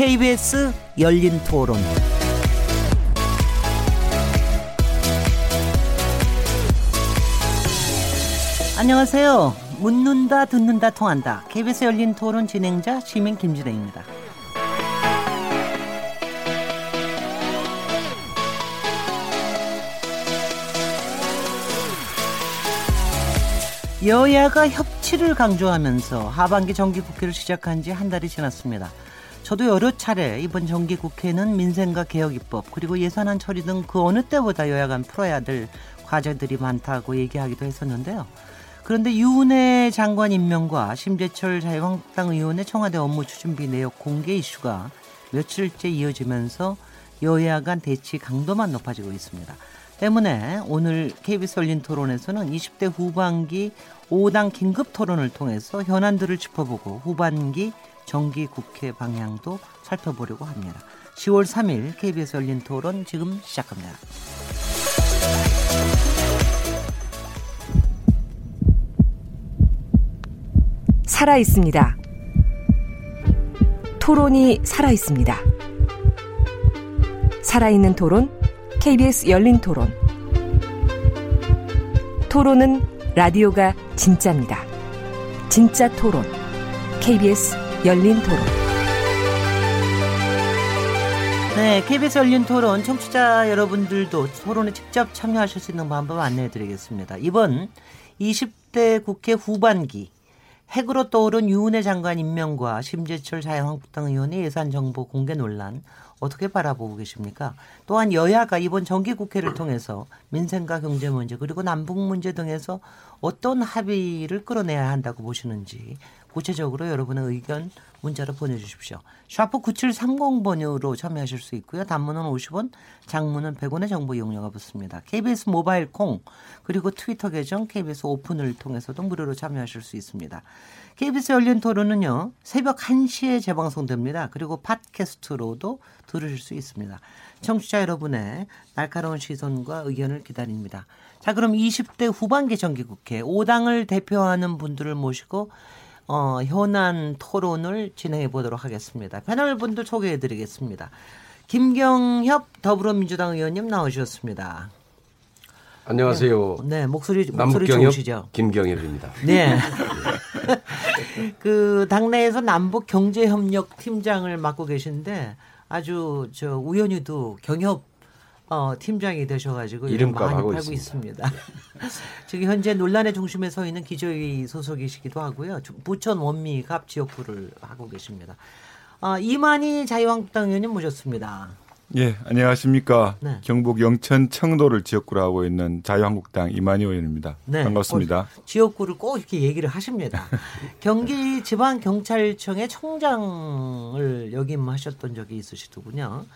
KBS 열린 토론. 안녕하세요. 묻는다, 듣는다, 통한다. KBS 열린 토론 진행자 시민 김진혜입니다. 여야가 협치를 강조하면서 하반기 정기국회를 시작한 지 한 달이 지났습니다. 저도 여러 차례 이번 정기 국회는 민생과 개혁 입법 그리고 예산안 처리 등 그 어느 때보다 여야 간 풀어야 될 과제들이 많다고 얘기하기도 했었는데요. 그런데 유은혜 장관 임명과 심재철 자유한국당 의원의 청와대 업무 추진비 내역 공개 이슈가 며칠째 이어지면서 여야 간 대치 강도만 높아지고 있습니다. 때문에 오늘 KBS 열린 토론에서는 20대 후반기 5당 긴급 토론을 통해서 현안들을 짚어보고 후반기 정기 국회 방향도 살펴보려고 합니다. 10월 3일 KBS 열린 토론 지금 시작합니다. 살아 있습니다. 토론이 살아 있습니다. 살아있는 토론, KBS 열린 토론. 토론은 라디오가 진짜입니다. 진짜 토론, KBS 열린 토론. 네, KBS 열린 토론 청취자 여러분들도 토론에 직접 참여하실 수 있는 방법 안내해 드리겠습니다. 이번 20대 국회 후반기 핵으로 떠오른 유은혜 장관 임명과 심재철 자유한국당 의원의 예산 정보 공개 논란 어떻게 바라보고 계십니까? 또한 여야가 이번 정기 국회를 통해서 민생과 경제 문제 그리고 남북 문제 등에서 어떤 합의를 끌어내야 한다고 보시는지 구체적으로 여러분의 의견 문자로 보내주십시오. 샤프 9730번으로 참여하실 수 있고요. 단문은 50원, 장문은 100원의 정보 이용료가 붙습니다. KBS 모바일 콩 그리고 트위터 계정 KBS 오픈을 통해서도 무료로 참여하실 수 있습니다. KBS 열린 토론은요. 새벽 1시에 재방송됩니다. 그리고 팟캐스트로도 들으실 수 있습니다. 청취자 여러분의 날카로운 시선과 의견을 기다립니다. 자, 그럼 20대 후반기 정기국회 5당을 대표하는 분들을 모시고 어, 현안 토론을 진행해 보도록 하겠습니다. 패널 분들 소개해 드리겠습니다. 김경협 더불어민주당 의원님 나오셨습니다. 안녕하세요. 네, 목소리 목소리 좋으시죠? 김경협입니다. 네. 그 당내에서 남북 경제 협력 팀장을 맡고 계신데 아주 저 우연히도 경협 어, 팀장이 되셔가지고 이름값 많이 하고 팔고 있습니다. 있습니다. 지금 현재 논란의 중심에 서 있는 기조위 소속이시기도 하고요. 부천 원미 갑 지역구를 하고 계십니다. 아, 이만희 자유한국당 의원님 모셨습니다. 예, 안녕하십니까. 네. 경북 영천 청도를 지역구로 하고 있는 자유한국당 이만희 의원입니다. 네. 반갑습니다. 어, 지역구를 꼭 이렇게 얘기를 하십니다. 경기 지방 경찰청의 청장을 역임하셨던 적이 있으시더군요.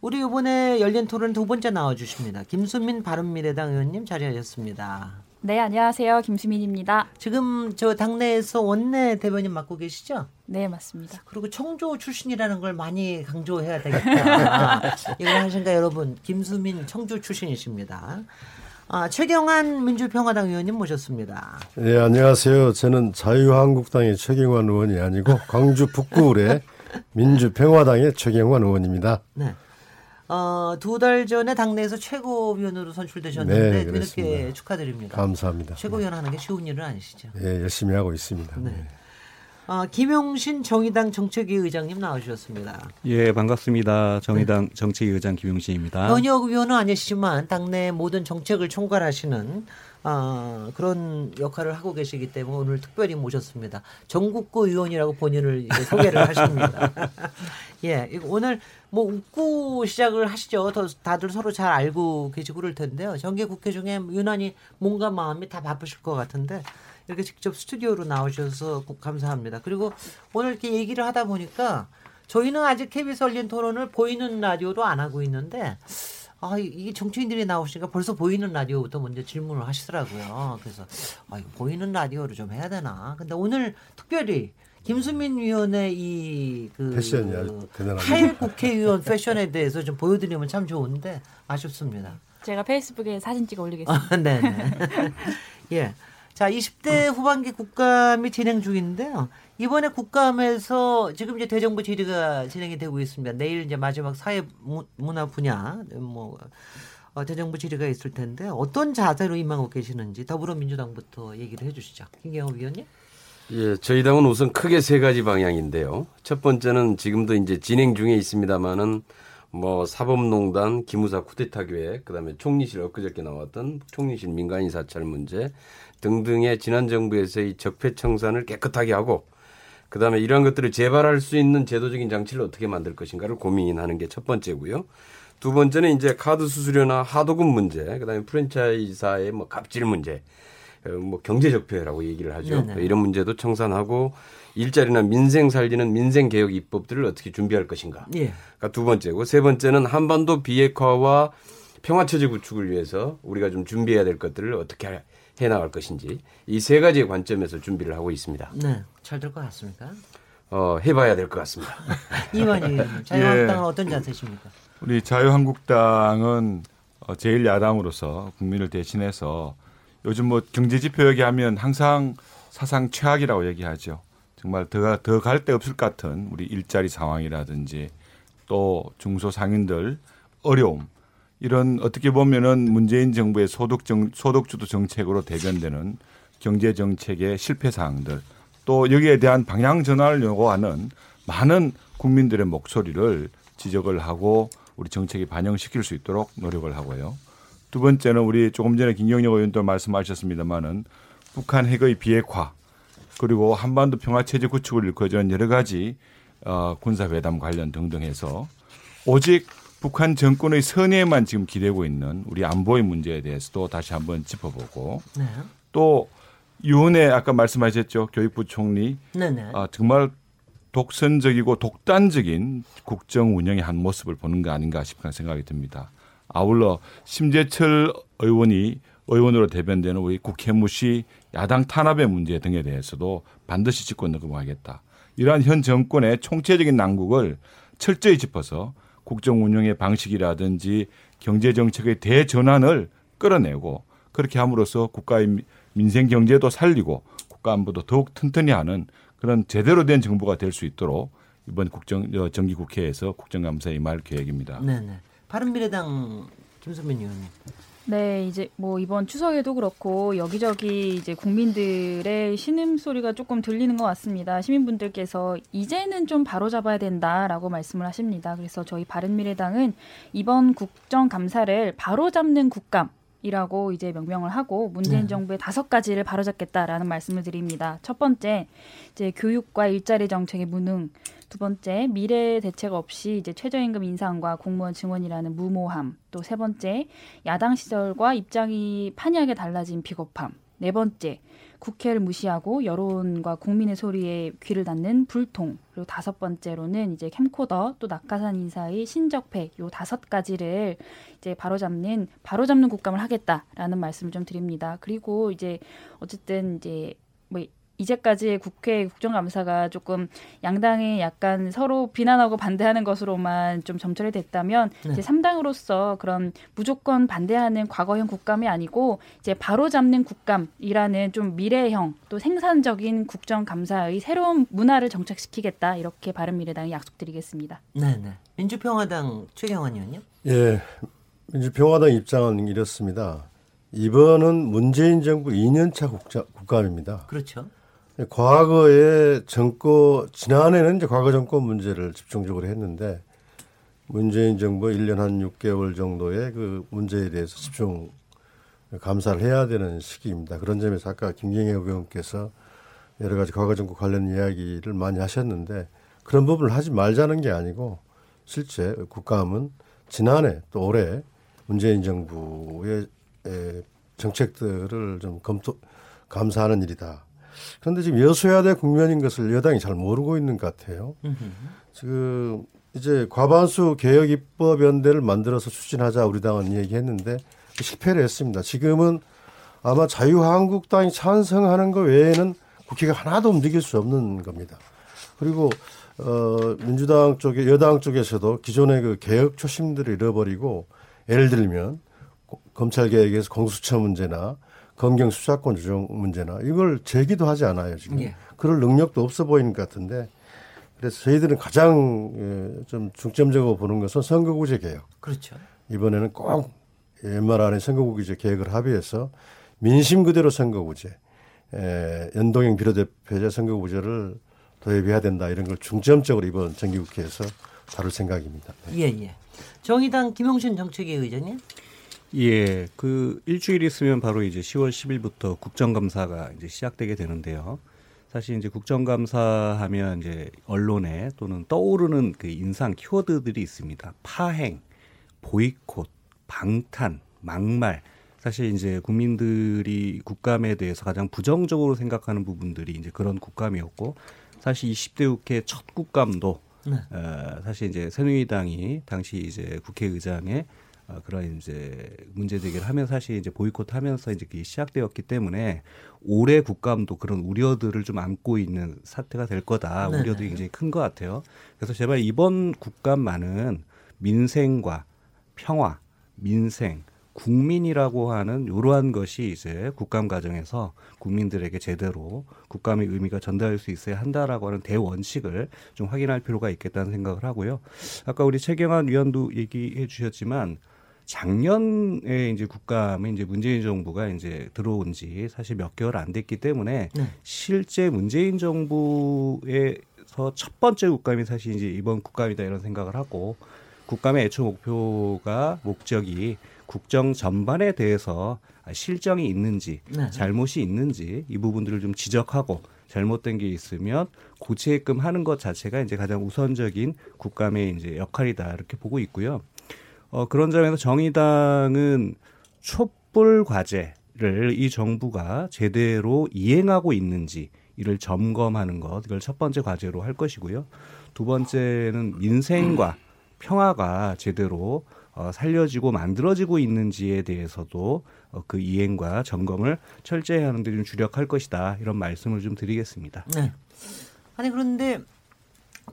우리 이번에 열린 토론 두 번째 나와주십니다. 김수민 바른미래당 의원님 자리하셨습니다. 네, 안녕하세요. 김수민입니다. 지금 저 당내에서 원내 대변인 맡고 계시죠? 네, 맞습니다. 그리고 청조 출신이라는 걸 많이 강조해야 되겠다. 이걸 하신가 여러분? 김수민 청조 출신이십니다. 아, 최경환 민주평화당 의원님 모셨습니다. 네, 안녕하세요. 저는 자유한국당의 최경환 의원이 아니고 광주 북구울의 민주평화당의 최경환 의원입니다. 네. 어, 두 달 전에 당내에서 최고위원으로 선출되셨는데 네, 뒤늦게. 축하드립니다. 감사합니다. 최고위원 하는 게 쉬운 일은 아니시죠? 예, 열심히 하고 있습니다. 네. 네. 아, 김용신 정의당 정책위 의장님 나오셨습니다. 예, 반갑습니다. 정의당 정책위 의장 김용신입니다. 현역 의원은 아니시지만 당내 모든 정책을 총괄하시는 아, 그런 역할을 하고 계시기 때문에 오늘 특별히 모셨습니다. 전국구 의원이라고 본인을 소개를 하십니다. 예, 오늘 뭐 웃고 시작을 하시죠. 더 다들 서로 잘 알고 계시고 그럴 텐데요. 정기 국회 중에 유난히 몸과 마음이 다 바쁘실 것 같은데 이렇게 직접 스튜디오로 나오셔서 꼭 감사합니다. 그리고 오늘 이렇게 얘기를 하다 보니까 저희는 아직 KBS 열린 토론을 보이는 라디오로 안 하고 있는데 아, 이- 이게 정치인들이 나오시니까 벌써 보이는 라디오부터 먼저 질문을 하시더라고요. 그래서 아, 이거 보이는 라디오로 좀 해야 되나. 근데 오늘 특별히 김수민 위원의 이그 패션이 아주 대단합니다. 탈 국회의원 패션에 대해서 좀 보여드리면 참 좋은데 아쉽습니다. 제가 페이스북에 사진 찍어 올리겠습니다. 아, 네. 네. 예. 자, 20대 후반기 국감이 진행 중인데요. 이번에 국감에서 지금 이제 대정부 질의가 진행이 되고 있습니다. 내일 이제 마지막 사회 무- 문화 분야 뭐 어, 대정부 질의가 있을 텐데 어떤 자세로 임하고 계시는지 더불어민주당부터 얘기를 해주시죠. 김경호 위원님. 예, 저희 당은 우선 크게 세 가지 방향인데요. 첫 번째는 지금도 이제 진행 중에 있습니다만은 뭐 사법농단, 기무사 쿠데타 계획, 그다음에 총리실 엊그저께 나왔던 총리실 민간인 사찰 문제 등등의 지난 정부에서의 적폐 청산을 깨끗하게 하고 그다음에 이러한 것들을 재발할 수 있는 제도적인 장치를 어떻게 만들 것인가를 고민하는 게 첫 번째고요. 두 번째는 이제 카드 수수료나 하도급 문제, 그다음에 프랜차이사의 뭐 갑질 문제, 어, 뭐 경제 적폐라고 얘기를 하죠. 네네. 이런 문제도 청산하고 일자리나 민생 살리는 민생 개혁 입법들을 어떻게 준비할 것인가. 예. 가두 번째고 세 번째는 한반도 비핵화와 평화 체제 구축을 위해서 우리가 좀 준비해야 될 것들을 어떻게 해- 해 나갈 것인지 이 세 가지의 관점에서 준비를 하고 있습니다. 네. 잘 될 것 같습니까? 어, 해봐야 될 것 같습니다. 이만희. 자유한국당은 어떤 자세십니까? 우리 자유한국당은 어, 제일 야당으로서 국민을 대신해서 요즘 뭐 경제 지표 얘기하면 항상 사상 최악이라고 얘기하죠. 정말 더갈데 없을 것 같은 우리 일자리 상황이라든지 또 중소상인들 어려움 이런 어떻게 보면은 문재인 정부의 소득 정, 소득 주도 정책으로 대변되는 경제 정책의 실패 사항들 또 여기에 대한 방향 전환을 요구하는 많은 국민들의 목소리를 지적을 하고 우리 정책에 반영시킬 수 있도록 노력을 하고요. 두 번째는 우리 조금 전에 김경영 의원도 말씀하셨습니다마는 북한 핵의 비핵화 그리고 한반도 평화 체제 구축을 일궈주는 여러 가지 어, 군사 회담 관련 등등 해서 오직 북한 정권의 선의에만 지금 기대고 있는 우리 안보의 문제에 대해서도 다시 한번 짚어보고 네. 또 유은혜 아까 말씀하셨죠 교육부 총리 네 네. 아, 정말 독선적이고 독단적인 국정 운영의 한 모습을 보는 거 아닌가 싶은 생각이 듭니다. 아울러 심재철 의원이 의원으로 대변되는 우리 국회 무시 야당 탄압의 문제 등에 대해서도 반드시 짚고 넘어가겠다. 이러한 현 정권의 총체적인 난국을 철저히 짚어서 국정 운영의 방식이라든지 경제 정책의 대전환을 끌어내고 그렇게 함으로써 국가의 민생 경제도 살리고 국가 안보도 더욱 튼튼히 하는 그런 제대로 된 정부가 될 수 있도록 이번 국정 어, 정기 국회에서 국정감사에 임할 계획입니다. 네 네. 바른미래당 김수민 의원님. 네, 이제 뭐 이번 추석에도 그렇고 여기저기 이제 국민들의 신음 소리가 조금 들리는 것 같습니다. 시민분들께서 이제는 좀 바로 잡아야 된다라고 말씀을 하십니다. 그래서 저희 바른미래당은 이번 국정감사를 바로 잡는 국감 이라고 이제 명명을 하고 문재인 네. 정부의 다섯 가지를 바로잡겠다라는 말씀을 드립니다. 첫 번째, 이제 교육과 일자리 정책의 무능. 두 번째, 미래 대책 없이 이제 최저임금 인상과 공무원 증원이라는 무모함. 또 세 번째, 야당 시절과 입장이 판이하게 달라진 비겁함. 네 번째, 국회를 무시하고 여론과 국민의 소리에 귀를 닫는 불통. 그리고 다섯 번째로는 이제 캠코더 또 낙하산 인사의 신적폐 요 다섯 가지를 이제 바로잡는 바로잡는 국감을 하겠다라는 말씀을 좀 드립니다. 그리고 이제 어쨌든 이제 뭐 이제까지의 국회 국정감사가 조금 양당이 약간 서로 비난하고 반대하는 것으로만 좀 점철이 됐다면 네. 이제 3당으로서 그런 무조건 반대하는 과거형 국감이 아니고 이제 바로 잡는 국감이라는 좀 미래형 또 생산적인 국정감사의 새로운 문화를 정착시키겠다 이렇게 바른미래당이 약속드리겠습니다. 네 네. 민주평화당 최경환 의원님. 예, 민주평화당 입장은 이렇습니다. 이번은 문재인 정부 2년차 국자, 국감입니다. 그렇죠. 과거에 정권 지난해는 이제 과거 정권 문제를 집중적으로 했는데 문재인 정부 1년 한 6개월 정도의 그 문제에 대해서 집중 감사를 해야 되는 시기입니다. 그런 점에서 아까 김경애 의원께서 여러 가지 과거 정권 관련 이야기를 많이 하셨는데 그런 부분을 하지 말자는 게 아니고 실제 국감은 지난해 또 올해 문재인 정부의 에, 정책들을 좀 검토 감사하는 일이다. 그런데 지금 여소야대 국면인 것을 여당이 잘 모르고 있는 것 같아요. 지금 이제 과반수 개혁 입법 연대를 만들어서 추진하자 우리 당은 얘기했는데 실패를 했습니다. 지금은 아마 자유한국당이 찬성하는 것 외에는 국회가 하나도 움직일 수 없는 겁니다. 그리고 어 민주당 쪽에 여당 쪽에서도 기존의 그 개혁 초심들을 잃어버리고 예를 들면 고- 검찰 개혁에서 공수처 문제나 검경 수사권 조정 문제나 이걸 제기도 하지 않아요 지금 예. 그럴 능력도 없어 보이는 것 같은데 그래서 저희들은 가장 예, 좀 중점적으로 보는 것은 선거구제 개혁 그렇죠. 이번에는 꼭 연말 안에 선거구제 개혁을 합의해서 민심 그대로 선거구제 에, 연동형 비례대표제 선거구제를 도입해야 된다 이런 걸 중점적으로 이번 정기국회에서 다룰 생각입니다. 네. 예, 예. 정의당 김용신 정책위 의장님. 예, 그 일주일 있으면 바로 이제 10월 10일부터 국정감사가 이제 시작되게 되는데요. 사실 이제 국정감사 하면 이제 언론에 또는 떠오르는 그 인상 키워드들이 있습니다. 파행, 보이콧, 방탄, 막말. 사실 이제 국민들이 국감에 대해서 가장 부정적으로 생각하는 부분들이 이제 그런 국감이었고 사실 20대 국회 첫 국감도 네. 어, 사실 이제 새누리당이 당시 이제 국회의장의 어, 그런 이제 문제 제기를 하면 사실 이제 보이콧하면서 이제 시작되었기 때문에 올해 국감도 그런 우려들을 좀 안고 있는 사태가 될 거다 네네. 우려도 굉장히 큰 것 같아요. 그래서 제발 이번 국감만은 민생과 평화, 민생, 국민이라고 하는 이러한 것이 이제 국감 과정에서 국민들에게 제대로 국감의 의미가 전달될 수 있어야 한다라고 하는 대원칙을 좀 확인할 필요가 있겠다는 생각을 하고요. 아까 우리 최경환 위원도 얘기해 주셨지만 작년에 이제 국감에 이제 문재인 정부가 이제 들어온 지 사실 몇 개월 안 됐기 때문에 네. 실제 문재인 정부에서 첫 번째 국감이 사실 이제 이번 국감이다 이런 생각을 하고 국감의 애초 목표가 목적이 국정 전반에 대해서 실정이 있는지 네. 잘못이 있는지 이 부분들을 좀 지적하고 잘못된 게 있으면 고치게끔 하는 것 자체가 이제 가장 우선적인 국감의 이제 역할이다 이렇게 보고 있고요. 어, 그런 점에서 정의당은 촛불 과제를 이 정부가 제대로 이행하고 있는지 이를 점검하는 것 이걸 첫 번째 과제로 할 것이고요. 두 번째는 민생과 평화가 제대로 어, 살려지고 만들어지고 있는지에 대해서도 어, 그 이행과 점검을 철저히 하는 데 좀 주력할 것이다 이런 말씀을 좀 드리겠습니다. 네. 아니 그런데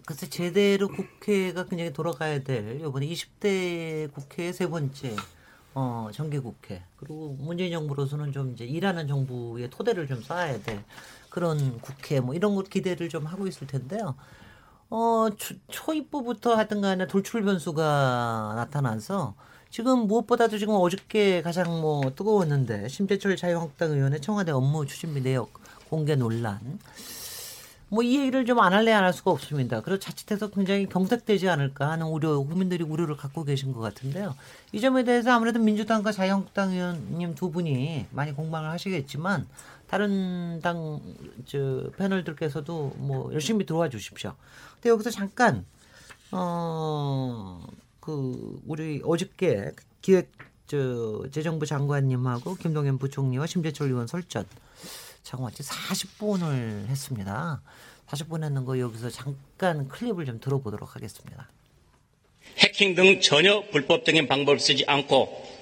글쎄 제대로 국회가 굉장히 돌아가야 될 이번에 20대 국회의 세 번째 어 정기 국회 그리고 문재인 정부로서는 좀 이제 일하는 정부의 토대를 좀 쌓아야 될 그런 국회 뭐 이런 것 기대를 좀 하고 있을 텐데요. 어 초, 초입부부터 하여튼 간에 돌출 변수가 나타나서 지금 무엇보다도 지금 어저께 가장 뭐 뜨거웠는데 심재철 자유한국당 의원의 청와대 업무 추진비 내역 공개 논란 뭐 이 얘기를 좀 안 할래 안 할 수가 없습니다. 그리고 자칫해서 굉장히 경색되지 않을까 하는 우려, 국민들이 우려를 갖고 계신 것 같은데요. 이 점에 대해서 아무래도 민주당과 자유한국당 의원님 두 분이 많이 공방을 하시겠지만 다른 당 저 패널들께서도 뭐 열심히 들어와 주십시오. 근데 여기서 잠깐 어그 우리 어저께 기획 저 재정부 장관님하고 김동연 부총리와 심재철 의원 설전 장관이 40분을 했습니다. 40분 했는 거 여기서 잠깐 클립을 좀 들어보도록 하겠습니다. 해킹 등 전혀 불법적인 방법을 쓰지 않고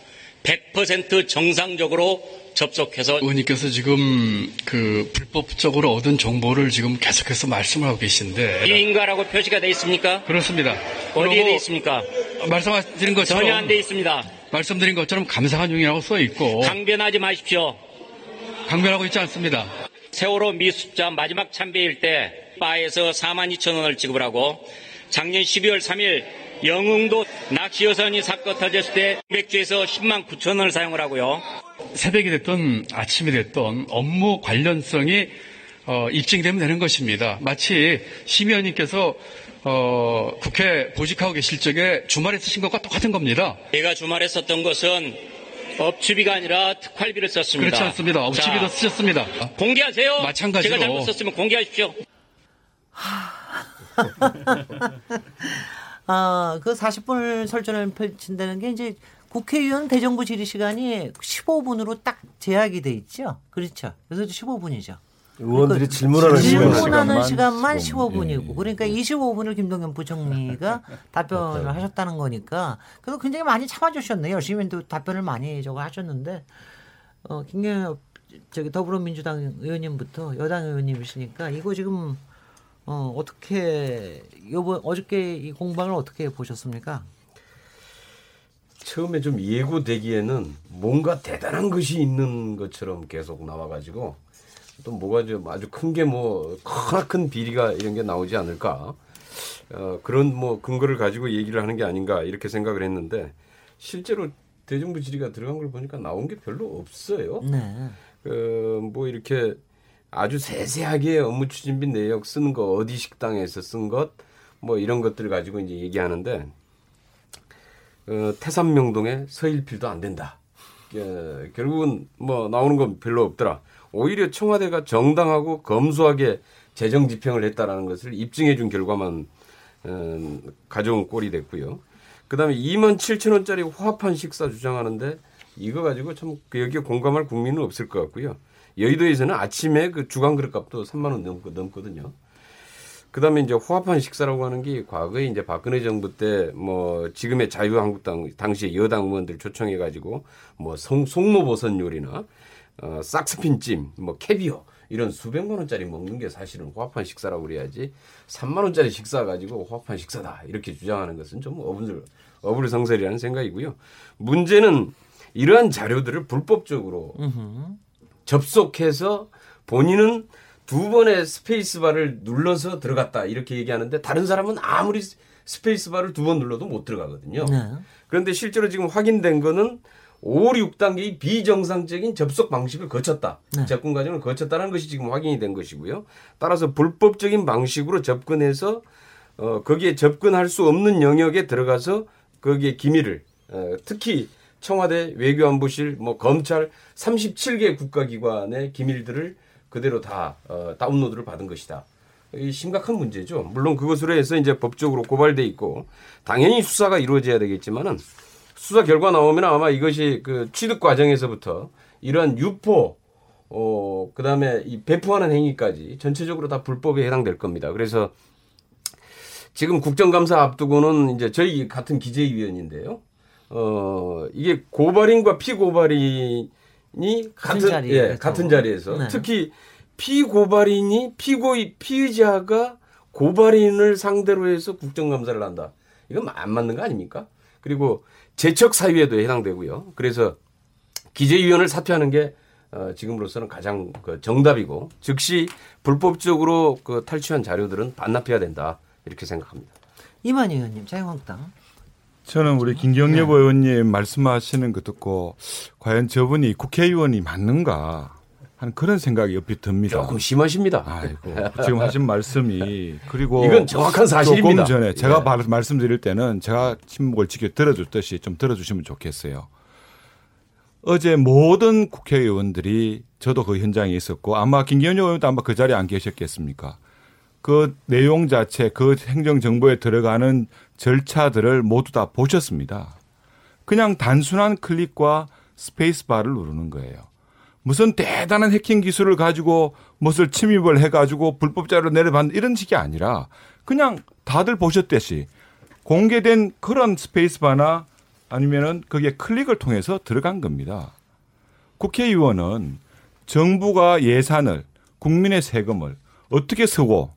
100% 정상적으로 접속해서 의원님께서 지금 그 불법적으로 얻은 정보를 지금 계속해서 말씀을 하고 계신데 비인가라고 표시가 돼 있습니까? 그렇습니다. 어디에 돼 있습니까? 말씀드린 것처럼 전혀 안 돼 있습니다. 말씀드린 것처럼 감사한 중이라고 써 있고 강변하지 마십시오. 강변하고 있지 않습니다. 세월호 미수자 마지막 참배일 때 바에서 4만 2천 원을 지급을 하고 작년 12월 3일 영흥도 낚시 여선이 사건 터졌을 때 백주에서 10만 9천 원을 사용을 하고요. 새벽이 됐던 아침이 됐던 업무 관련성이 어, 입증되면 되는 것입니다. 마치 심 의원님께서 어, 국회 보직하고 계실 적에 주말에 쓰신 것과 똑같은 겁니다. 제가 주말에 썼던 것은 업추비가 아니라 특활비를 썼습니다. 그렇지 않습니다. 업치비도 자, 쓰셨습니다. 공개하세요. 마찬가지로. 제가 잘못 썼으면 공개하십시오. 아, 그 40분을 설전을 펼친다는 게 이제 국회의원 대정부 질의 시간이 15분으로 딱 제약이 돼 있죠. 그렇죠. 그래서 15분이죠. 의원들이 질문하는 질문하는 시간 시간만, 시간만 15분이고 예. 그러니까 25분을 김동연 부총리가 답변을 하셨다는 거니까 그래서 굉장히 많이 참아주셨네요. 열심히 또 답변을 많이 저거 하셨는데 어, 김경엽 저기 더불어민주당 의원님부터 여당 의원님이시니까 이거 지금 어, 어떻게 요번 어저께 이 공방을 어떻게 보셨습니까? 처음에 좀 예고되기에는 뭔가 대단한 것이 있는 것처럼 계속 나와가지고 또 뭐가 좀 아주 큰 게뭐 크나큰 비리가 이런 게 나오지 않을까 어, 그런 뭐 근거를 가지고 얘기를 하는 게 아닌가 이렇게 생각을 했는데 실제로 대정부 질의가 들어간 걸 보니까 나온 게 별로 없어요. 네. 그뭐 이렇게 아주 세세하게 업무 추진비 내역 쓰는 거 어디 식당에서 쓴 것 뭐 이런 것들 가지고 이제 얘기하는데 어, 태산명동에 서일필도 안 된다. 예, 결국은 뭐 나오는 건 별로 없더라. 오히려 청와대가 정당하고 검소하게 재정 집행을 했다라는 것을 입증해 준 결과만 어, 가져온 꼴이 됐고요. 그다음에 2만 7천 원짜리 화합한 식사 주장하는데 이거 가지고 참 여기에 공감할 국민은 없을 것 같고요. 여의도에서는 아침에 그 주간 그릇값도 3만 원 넘거든요. 그다음에 이제 호합한 식사라고 하는 게 과거에 이제 박근혜 정부 때 뭐 지금의 자유한국당 당시에 여당 의원들 초청해 가지고 뭐 송, 송로버섯 요리나 어, 싹스핀찜, 뭐 캐비어 이런 수백만 원짜리 먹는 게 사실은 호합한 식사라고 그래야지 3만 원짜리 식사 가지고 호화판 식사다 이렇게 주장하는 것은 좀 어불 어불성설이라는 생각이고요. 문제는 이러한 자료들을 불법적으로 접속해서 본인은 두 번의 스페이스바를 눌러서 들어갔다 이렇게 얘기하는데 다른 사람은 아무리 스페이스바를 두 번 눌러도 못 들어가거든요. 네. 그런데 실제로 지금 확인된 거는 5, 6단계의 비정상적인 접속 방식을 거쳤다. 네. 접근 과정을 거쳤다는 것이 지금 확인이 된 것이고요. 따라서 불법적인 방식으로 접근해서 어, 거기에 접근할 수 없는 영역에 들어가서 거기에 기밀을 어, 특히 청와대 외교안보실 뭐 검찰 37개 국가기관의 기밀들을 그대로 다 어, 다운로드를 받은 것이다. 이 심각한 문제죠. 물론 그것으로 해서 이제 법적으로 고발돼 있고 당연히 수사가 이루어져야 되겠지만은 수사 결과 나오면 아마 이것이 그 취득 과정에서부터 이러한 유포 어 그다음에 이 배포하는 행위까지 전체적으로 다 불법에 해당될 겁니다. 그래서 지금 국정감사 앞두고는 이제 저희 같은 기재위원인데요. 어 이게 고발인과 피고발인이 같은 자리에서. 예, 같은 자리에서 네. 특히 피고발인이 피고 피의자가 고발인을 상대로 해서 국정감사를 한다. 이건 안 맞는 거 아닙니까? 그리고 재척 사유에도 해당되고요. 그래서 기재위원을 사퇴하는 게 어, 지금으로서는 가장 그 정답이고 즉시 불법적으로 그 탈취한 자료들은 반납해야 된다 이렇게 생각합니다. 이만희 의원님, 자유한국당. 저는 우리 김경엽 의원님 말씀하시는 거 듣고 과연 저분이 국회의원이 맞는가 하는 그런 생각이 옆에 듭니다. 조금 심하십니다. 아이고 지금 하신 말씀이 그리고 이건 정확한 사실입니다. 조금 전에 제가 예. 말- 말씀드릴 때는 제가 침묵을 지켜 들어줬듯이 좀 들어주시면 좋겠어요. 어제 모든 국회의원들이 저도 그 현장에 있었고 아마 김기현 의원도 아마 그 자리에 안 계셨겠습니까? 그 내용 자체 그 행정정보에 들어가는 절차들을 모두 다 보셨습니다. 그냥 단순한 클릭과 스페이스바를 누르는 거예요. 무슨 대단한 해킹 기술을 가지고 무엇을 침입을 해가지고 불법 자료를 내려받는 이런 식이 아니라 그냥 다들 보셨듯이 공개된 그런 스페이스바나 아니면은 거기에 클릭을 통해서 들어간 겁니다. 국회의원은 정부가 예산을 국민의 세금을 어떻게 쓰고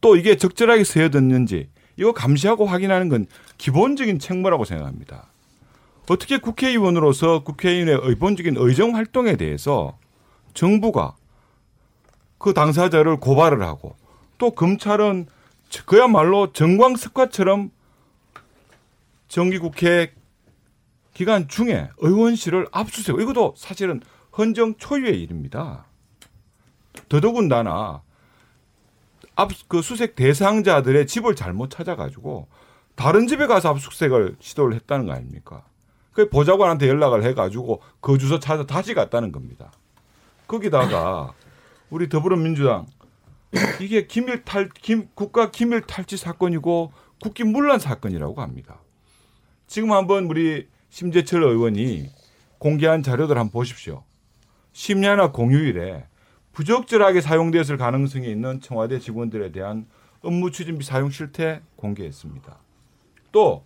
또 이게 적절하게 쓰여졌는지 이거 감시하고 확인하는 건 기본적인 책무라고 생각합니다. 어떻게 국회의원으로서 국회의원의 의본적인 의정 활동에 대해서 정부가 그 당사자를 고발을 하고 또 검찰은 그야말로 정광석화처럼 정기국회 기간 중에 의원실을 압수수색 이것도 사실은 헌정 초유의 일입니다. 더더군다나 압그 수색 대상자들의 집을 잘못 찾아가지고 다른 집에 가서 압수수색을 시도를 했다는 거 아닙니까? 그 보좌관한테 연락을 해가지고 그 주소 찾아 다시 갔다는 겁니다. 거기다가 우리 더불어민주당 이게 기밀 탈 김, 국가 기밀 탈취 사건이고 국기 문란 사건이라고 합니다. 지금 한번 우리 심재철 의원이 공개한 자료들 한번 보십시오. 심야나 공휴일에 부적절하게 사용되었을 가능성이 있는 청와대 직원들에 대한 업무 추진비 사용 실태 공개했습니다. 또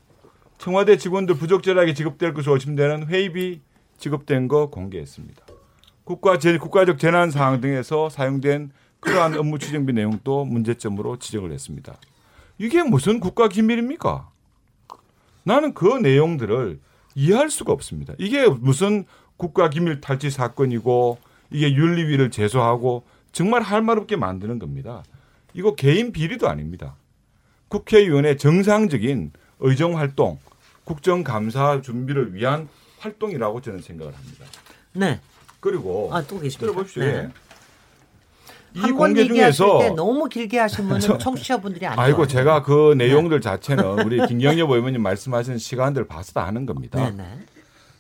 청와대 직원들 부적절하게 지급될 것으로 의심되는 회의비 지급된 거 공개했습니다. 국가 재, 국가적 재난 상황 등에서 사용된 그러한 업무 추진비 내용도 문제점으로 지적을 했습니다. 이게 무슨 국가 기밀입니까? 나는 그 내용들을 이해할 수가 없습니다. 이게 무슨 국가 기밀 탈취 사건이고 이게 윤리위를 제소하고 정말 할 말 없게 만드는 겁니다. 이거 개인 비리도 아닙니다. 국회의원의 정상적인 의정 활동, 국정 감사 준비를 위한 활동이라고 저는 생각을 합니다. 네. 그리고 아, 또 계십니까? 들어보십시오. 네. 예. 이 공개 중에서 때 너무 길게 하시면 청취자분들이 안 아이고. 제가 그 내용들 자체는 우리 김경엽 의원님 말씀하신 시간들 봐서 다 아는 겁니다. 네네.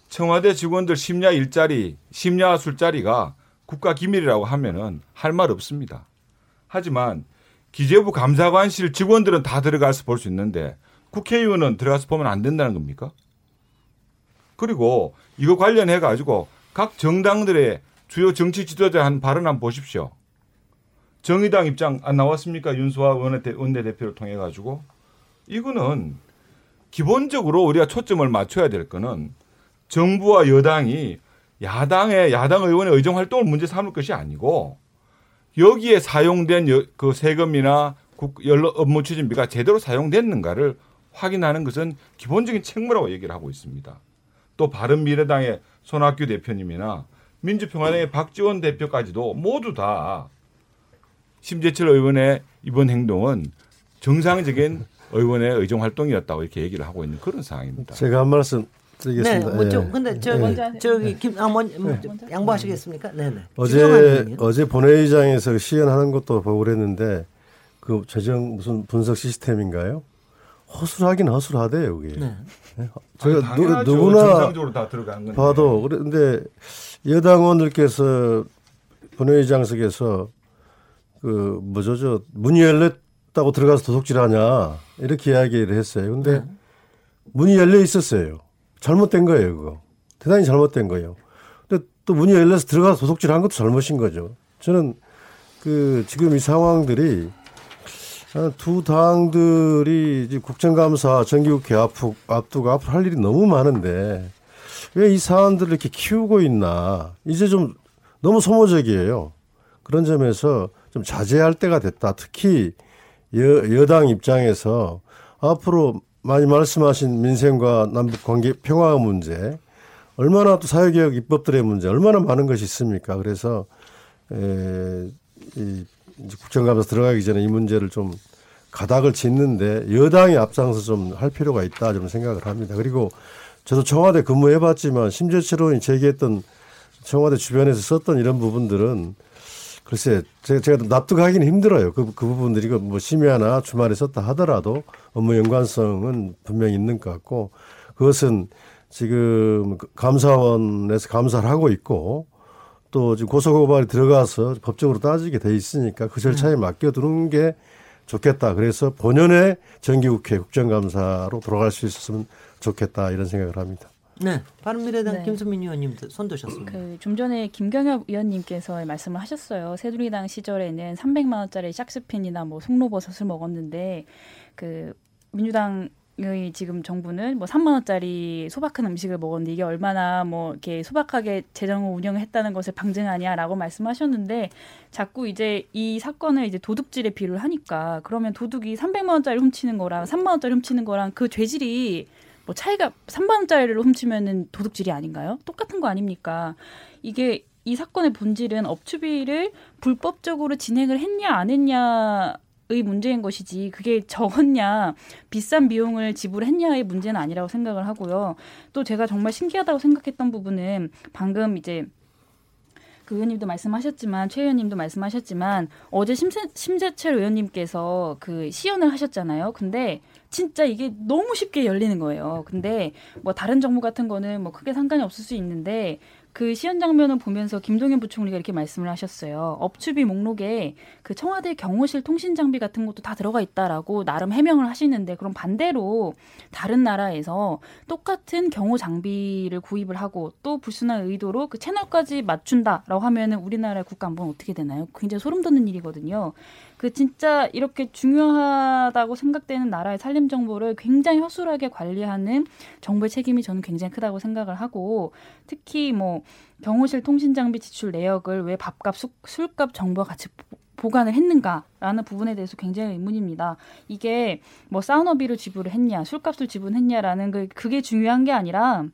청와대 직원들 심야 일자리, 심야 술자리가 국가 기밀이라고 하면은 할 말 없습니다. 하지만 기재부 감사관실 직원들은 다 들어가서 볼 수 있는데 국회의원은 들어가서 보면 안 된다는 겁니까? 그리고 이거 관련해 가지고 각 정당들의 주요 정치 지도자 한 발언 한번 보십시오. 정의당 입장 안 나왔습니까? 윤수아 원내대- 원내대표를 통해 가지고 이거는 기본적으로 우리가 초점을 맞춰야 될 거는 정부와 여당이 야당의 야당 의원의 의정 활동을 문제 삼을 것이 아니고 여기에 사용된 여- 그 세금이나 국, 업무 추진비가 제대로 사용됐는가를 확인하는 것은 기본적인 책무라고 얘기를 하고 있습니다. 또 바른미래당의 손학규 대표님이나 민주평화당의 박지원 대표까지도 모두 다 심재철 의원의 이번 행동은 정상적인 의원의 의정 활동이었다고 이렇게 얘기를 하고 있는 그런 상황입니다. 제가 한 말씀 네, 드리겠습니다. 뭐 예. 좀 근데 먼저 하세요. 저기 김 아, 먼, 뭐, 양보하시겠습니까? 네네. 김영환 어제. 어제 본회의장에서 시연하는 것도 보고 그랬는데 그 재정 무슨 분석 시스템인가요? 허술하긴 허술하대요, 그게. 네. 제가 아니, 당연하죠. 누, 구나 정상적으로 다 들어간 건데. 봐도 그런데 여당 의원들께서 본회의장석에서 그 뭐죠 저 문이 열렸다고 들어가서 도둑질하냐 이렇게 이야기를 했어요. 근데 네. 문이 열려 있었어요. 잘못된 거예요, 그거. 대단히 잘못된 거예요. 근데 또 문이 열려서 들어가서 도둑질한 것도 잘못인 거죠. 저는 그 지금 이 상황들이 아, 두 당들이 국정감사 정기국회 앞두, 앞두고 앞으로 할 일이 너무 많은데 왜 이 사안들을 이렇게 키우고 있나. 이제 좀 너무 소모적이에요. 그런 점에서 좀 자제할 때가 됐다. 특히 여, 여당 입장에서 앞으로 많이 말씀하신 민생과 남북 관계 평화 문제, 얼마나 또 사회개혁 입법들의 문제, 얼마나 많은 것이 있습니까? 그래서 에, 이 국정감사 들어가기 전에 이 문제를 좀 가닥을 짓는데 여당이 앞장서 좀 할 필요가 있다 저는 생각을 합니다. 그리고 저도 청와대 근무해봤지만 심재철 의원이 제기했던 청와대 주변에서 썼던 이런 부분들은 글쎄 제가, 납득하기는 힘들어요. 그, 그 부분들이 그뭐 심야나 주말에 썼다 하더라도 업무 연관성은 분명히 있는 것 같고 그것은 지금 감사원에서 감사를 하고 있고 또 지금 고소고발이 들어가서 법적으로 따지게 돼 있으니까 그 절차에 맡겨두는 게 좋겠다. 그래서 본연의 정기국회 국정감사로 돌아갈 수 있었으면 좋겠다 이런 생각을 합니다. 네. 바른미래당 네. 김수민 의원님 손 드셨습니다. 그 좀 전에 김경엽 의원님께서 말씀을 하셨어요. 새누리당 시절에는 300만 원짜리 샥스핀이나 뭐 송로버섯을 먹었는데 그 민주당 의 지금 정부는 뭐 3만 원짜리 소박한 음식을 먹었는데 이게 얼마나 뭐 이렇게 소박하게 재정을 운영을 했다는 것을 방증하냐라고 말씀하셨는데 자꾸 이제 이 사건을 이제 도둑질에 비유를 하니까 그러면 도둑이 300만 원짜리 훔치는 거랑 3만 원짜리 훔치는 거랑 그 죄질이 뭐 차이가 3만 원짜리를 훔치면은 도둑질이 아닌가요? 똑같은 거 아닙니까? 이게 이 사건의 본질은 업추비를 불법적으로 진행을 했냐 안 했냐의 문제인 것이지 그게 적었냐 비싼 비용을 지불했냐의 문제는 아니라고 생각을 하고요. 또 제가 정말 신기하다고 생각했던 부분은 방금 이제 그 의원님도 말씀하셨지만 최 의원님도 말씀하셨지만 어제 심세, 심재철 의원님께서 그 시연을 하셨잖아요. 근데 진짜 이게 너무 쉽게 열리는 거예요. 근데 뭐 다른 정부 같은 거는 뭐 크게 상관이 없을 수 있는데 그 시연 장면을 보면서 김동연 부총리가 이렇게 말씀을 하셨어요. 업추비 목록에 그 청와대 경호실 통신 장비 같은 것도 다 들어가 있다라고 나름 해명을 하시는데 그럼 반대로 다른 나라에서 똑같은 경호 장비를 구입을 하고 또 불순한 의도로 그 채널까지 맞춘다라고 하면은 우리나라의 국가 안보는 어떻게 되나요? 굉장히 소름 돋는 일이거든요. 그 진짜 이렇게 중요하다고 생각되는 나라의 살림 정보를 굉장히 허술하게 관리하는 정부의 책임이 저는 굉장히 크다고 생각을 하고 특히 뭐 경호실 통신 장비 지출 내역을 왜 밥값, 수- 술값 정보와 같이 보- 보관을 했는가라는 부분에 대해서 굉장히 의문입니다. 이게 뭐 사우나비를 지불을 했냐, 술값을 지불했냐라는 그 그게 중요한 게 아니라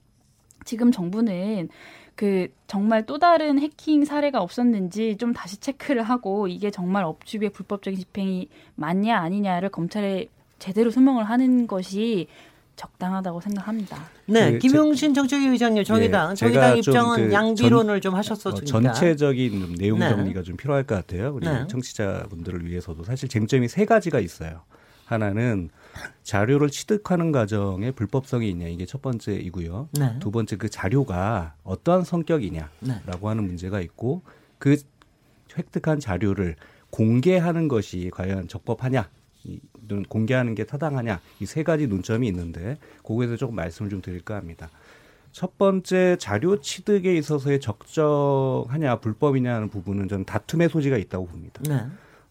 지금 정부는 그 정말 또 다른 해킹 사례가 없었는지 좀 다시 체크를 하고 이게 정말 업주비의 불법적인 집행이 맞냐 아니냐를 검찰에 제대로 소명을 하는 것이 적당하다고 생각합니다. 네, 그 김용신 정책위 의장님 정의당 예, 정의당 입장은 그 양비론을 전- 좀 어, 하셨었으니까. 전체적인 내용 네. 정리가 좀 필요할 것 같아요. 우리 네. 청취자분들을 위해서도 사실 쟁점이 세 가지가 있어요. 하나는 자료를 취득하는 과정에 불법성이 있냐 이게 첫 번째이고요. 네. 두 번째 그 자료가 어떠한 성격이냐라고 네. 하는 문제가 있고 그 획득한 자료를 공개하는 것이 과연 적법하냐 이- 공개하는 게 타당하냐 이 세 가지 논점이 있는데 거기에서 조금 말씀을 좀 드릴까 합니다. 첫 번째 자료 취득에 있어서의 적정하냐 불법이냐 하는 부분은 저는 다툼의 소지가 있다고 봅니다. 네.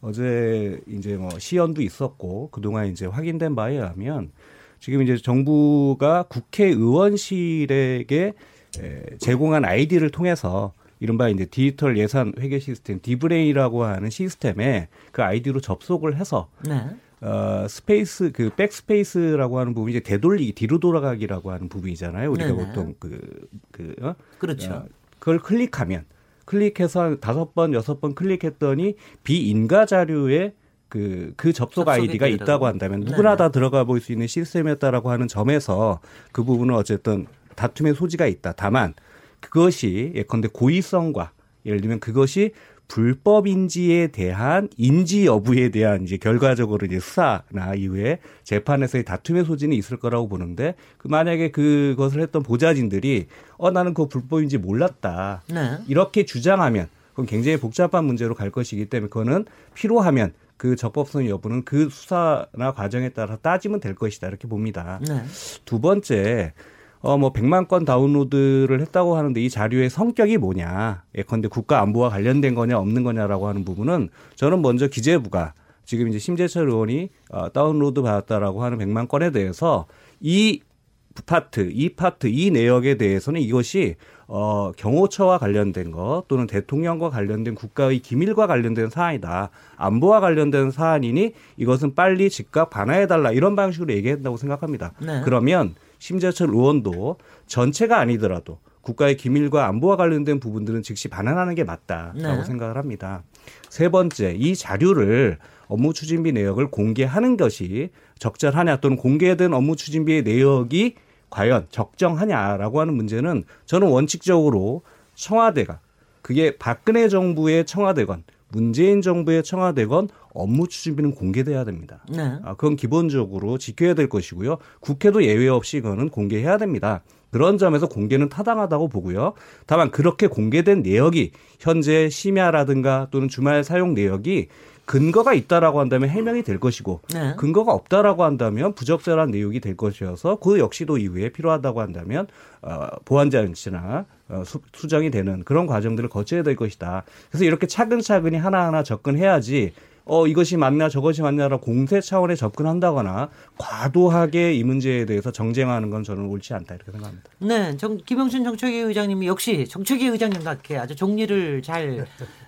어제 이제 뭐 시연도 있었고 그동안 이제 확인된 바에 의하면 지금 이제 정부가 국회의원실에게 에, 제공한 아이디를 통해서 이른바 이제 디지털 예산 회계 시스템 디브레인이라고 하는 시스템에 그 아이디로 접속을 해서 네. 어, 스페이스 그 backspace라고 하는 부분이 이제 되돌리기 뒤로 돌아가기라고 하는 부분이잖아요. 우리가 네네. 보통 그 그, 어? 그렇죠. 어, 그걸 클릭하면 클릭해서 한 다섯 번 여섯 번 클릭했더니 비인가 자료에 그, 그 접속 아이디가 되더라고요. 있다고 한다면 누구나 네네. 다 들어가 볼 수 있는 시스템이었다라고 하는 점에서 그 부분은 어쨌든 다툼의 소지가 있다. 다만 그것이 예컨대 고의성과 예를 들면 그것이 불법인지에 대한 인지 여부에 대한 이제 결과적으로 이제 수사나 이후에 재판에서의 다툼의 소지는 있을 거라고 보는데 그 만약에 그것을 했던 보좌진들이 어 나는 그거 불법인지 몰랐다. 네. 이렇게 주장하면 그건 굉장히 복잡한 문제로 갈 것이기 때문에 그거는 필요하면 그 적법성 여부는 그 수사나 과정에 따라 따지면 될 것이다 이렇게 봅니다. 네. 두 번째 어 뭐 100만 건 다운로드를 했다고 하는데 이 자료의 성격이 뭐냐? 예컨대 국가 안보와 관련된 거냐 없는 거냐라고 하는 부분은 저는 먼저 기재부가 지금 이제 심재철 의원이 어, 다운로드 받았다라고 하는 100만 건에 대해서 이 파트, 이 파트, 이 내역에 대해서는 이것이 어, 경호처와 관련된 것 또는 대통령과 관련된 국가의 기밀과 관련된 사안이다. 안보와 관련된 사안이니 이것은 빨리 즉각 반환해달라 이런 방식으로 얘기한다고 생각합니다. 네. 그러면 심재철 의원도 전체가 아니더라도 국가의 기밀과 안보와 관련된 부분들은 즉시 반환하는 게 맞다라고 네. 생각을 합니다. 세 번째, 이 자료를 업무 추진비 내역을 공개하는 것이 적절하냐 또는 공개된 업무 추진비의 내역이 과연 적정하냐라고 하는 문제는 저는 원칙적으로 청와대가 그게 박근혜 정부의 청와대건 문재인 정부의 청와대건 업무 추진비는 공개돼야 됩니다. 네. 아, 그건 기본적으로 지켜야 될 것이고요. 국회도 예외 없이 그거는 공개해야 됩니다. 그런 점에서 공개는 타당하다고 보고요. 다만 그렇게 공개된 내역이 현재 심야라든가 또는 주말 사용 내역이 근거가 있다라고 한다면 해명이 될 것이고 네. 근거가 없다라고 한다면 부적절한 내용이 될 것이어서 그 역시도 이후에 필요하다고 한다면 어, 보완 장치나 어, 수, 수정이 되는 그런 과정들을 거쳐야 될 것이다. 그래서 이렇게 차근차근히 하나하나 접근해야지 어 이것이 맞냐 저것이 맞냐라 공세 차원에 접근한다거나 과도하게 이 문제에 대해서 정쟁하는 건 저는 옳지 않다 이렇게 생각합니다. 네, 정, 김영신 정책위 의장님이 역시 정책위 의장님 같게 아주 정리를 잘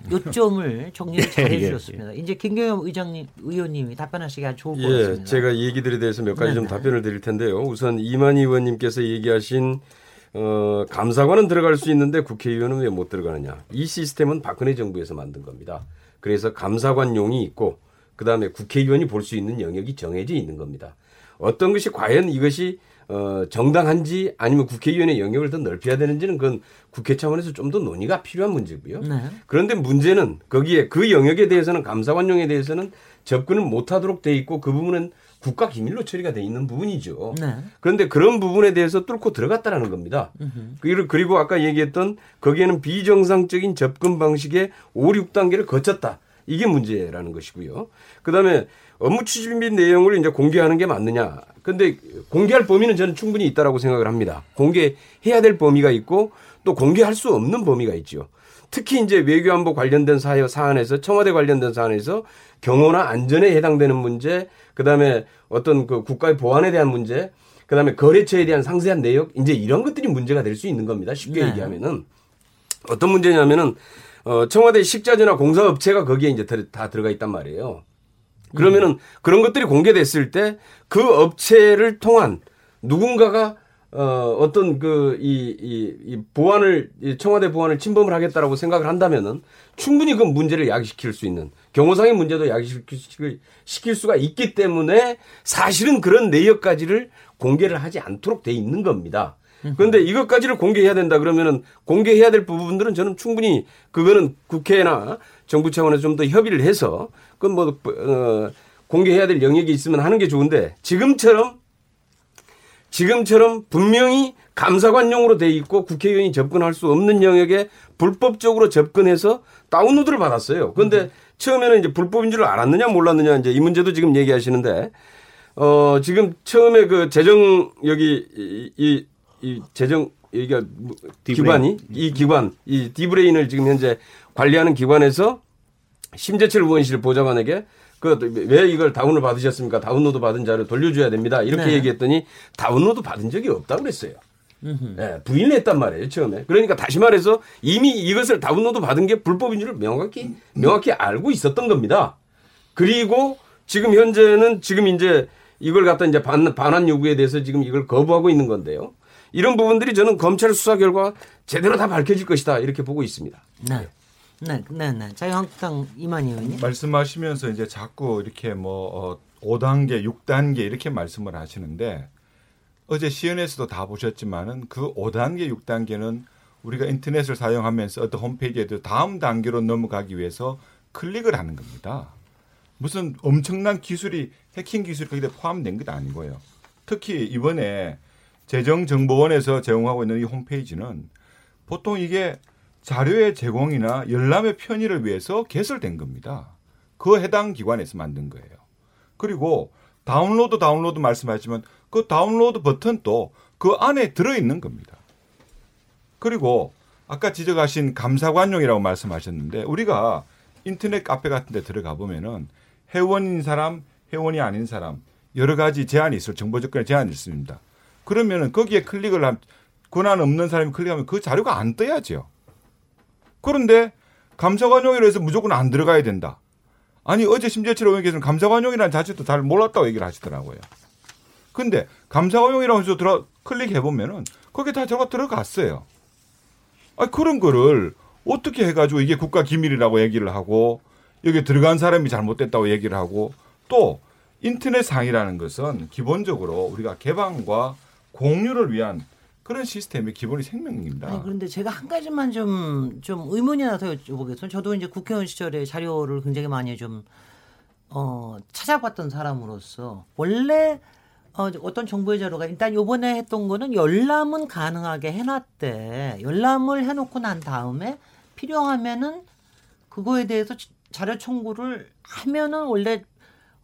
요점을 정리를 잘 예, 해주셨습니다. 이제 김경엽 의장님 의원님이 답변하시기 아주 좋을 것 예, 같습니다. 제가 이 얘기들에 대해서 몇 가지 좀 네네. 답변을 드릴 텐데요. 우선 이만희 의원님께서 얘기하신 어, 감사관은 들어갈 수 있는데 국회의원은 왜 못 들어가느냐. 이 시스템은 박근혜 정부에서 만든 겁니다. 그래서 감사관용이 있고 그 다음에 국회의원이 볼 수 있는 영역이 정해져 있는 겁니다. 어떤 것이 과연 이것이 어, 정당한지 아니면 국회의원의 영역을 더 넓혀야 되는지는 그건 국회 차원에서 좀 더 논의가 필요한 문제고요. 네. 그런데 문제는 거기에 그 영역에 대해서는 감사관용에 대해서는 접근을 못하도록 돼 있고 그 부분은 국가 기밀로 처리가 돼 있는 부분이죠. 네. 그런데 그런 부분에 대해서 뚫고 들어갔다라는 겁니다. 그리고- 그리고 아까 얘기했던 거기에는 비정상적인 접근 방식의 5, 6단계를 거쳤다. 이게 문제라는 것이고요. 그다음에 업무 추진비 내용을 이제 공개하는 게 맞느냐. 근데 공개할 범위는 저는 충분히 있다라고 생각을 합니다. 공개해야 될 범위가 있고 또 공개할 수 없는 범위가 있죠. 특히 이제 외교안보 관련된 사회 사안에서 청와대 관련된 사안에서 경호나 안전에 해당되는 문제, 그다음에 어떤 그 국가의 보안에 대한 문제, 그다음에 거래처에 대한 상세한 내역, 이제 이런 것들이 문제가 될 수 있는 겁니다. 쉽게 네. 얘기하면은 어떤 문제냐면은 어 청와대 식자재나 공사업체가 거기에 이제 들- 다 들어가 있단 말이에요. 그러면은 그런 것들이 공개됐을 때 그 업체를 통한 누군가가 어, 어떤 그, 이, 이, 이 보안을, 이 청와대 보안을 침범을 하겠다라고 생각을 한다면은 충분히 그 문제를 야기시킬 수 있는 경호상의 문제도 야기시킬 시킬 수가 있기 때문에 사실은 그런 내역까지를 공개를 하지 않도록 돼 있는 겁니다. 그런데 이것까지를 공개해야 된다 그러면은 공개해야 될 부분들은 저는 충분히 그거는 국회나 정부 차원에서 좀 더 협의를 해서 그건 뭐, 어, 공개해야 될 영역이 있으면 하는 게 좋은데 지금처럼 지금처럼 분명히 감사관용으로 돼 있고 국회의원이 접근할 수 없는 영역에 불법적으로 접근해서 다운로드를 받았어요. 그런데 처음에는 이제 불법인 줄 알았느냐 몰랐느냐 이제 이 문제도 지금 얘기하시는데 어 지금 처음에 그 재정 여기 이, 이, 이 재정 여기가 뭐 기관이? 이 기관 이 디브레인을 지금 현재 관리하는 기관에서 심재철 의원실 보좌관에게 그 왜 이걸 다운을 받으셨습니까? 다운로드 받은 자료 돌려줘야 됩니다. 이렇게 네. 얘기했더니 다운로드 받은 적이 없다고 그랬어요. 예, 부인을 했단 말이에요, 처음에. 그러니까 다시 말해서 이미 이것을 다운로드 받은 게 불법인 줄 명확히, 명확히 알고 있었던 겁니다. 그리고 지금 현재는 지금 이제 이걸 갖다 이제 반, 반환 요구에 대해서 지금 이걸 거부하고 있는 건데요. 이런 부분들이 저는 검찰 수사 결과 제대로 다 밝혀질 것이다. 이렇게 보고 있습니다. 네. 네, 네, 네. 자유한국당 이만희 의원님. 말씀하시면서 이제 자꾸 이렇게 뭐 어, 5단계, 6단계 이렇게 말씀을 하시는데 어제 시연에서도 다 보셨지만은 그 5단계, 6단계는 우리가 인터넷을 사용하면서 어떤 홈페이지에도 다음 단계로 넘어가기 위해서 클릭을 하는 겁니다. 무슨 엄청난 기술이 해킹 기술이 거기에 포함된 게 아니고요. 특히 이번에 재정정보원에서 제공하고 있는 이 홈페이지는 보통 이게 자료의 제공이나 열람의 편의를 위해서 개설된 겁니다. 그 해당 기관에서 만든 거예요. 그리고 다운로드 다운로드 말씀하시면 그 다운로드 버튼도 그 안에 들어 있는 겁니다. 그리고 아까 지적하신 감사관용이라고 말씀하셨는데 우리가 인터넷 카페 같은 데 들어가 보면은 회원인 사람, 회원이 아닌 사람 여러 가지 제한이 있을 정보 접근에 제한이 있습니다. 그러면은 거기에 클릭을 한 권한 없는 사람이 클릭하면 그 자료가 안 떠야죠. 그런데 감사관용이라 해서 무조건 안 들어가야 된다. 아니 어제 심재철 의원께서는 감사관용이라는 자체도 잘 몰랐다고 얘기를 하시더라고요. 근데 감사관용이라고 해서 들어 클릭해 보면은 거기에 다 저가 들어갔어요. 아 그런 거를 어떻게 해가지고 이게 국가 기밀이라고 얘기를 하고 여기 들어간 사람이 잘못됐다고 얘기를 하고 또 인터넷 상이라는 것은 기본적으로 우리가 개방과 공유를 위한 그런 시스템의 기본이 생명입니다. 아니 그런데 제가 한 가지만 좀 좀 의문이 나서 여쭤보겠습니다. 저도 이제 국회의원 시절에 자료를 굉장히 많이 좀 어, 찾아봤던 사람으로서 원래 어, 어떤 정보의 자료가 일단 요번에 했던 거는 열람은 가능하게 해놨대. 열람을 해놓고 난 다음에 필요하면은 그거에 대해서 지- 자료 청구를 하면은 원래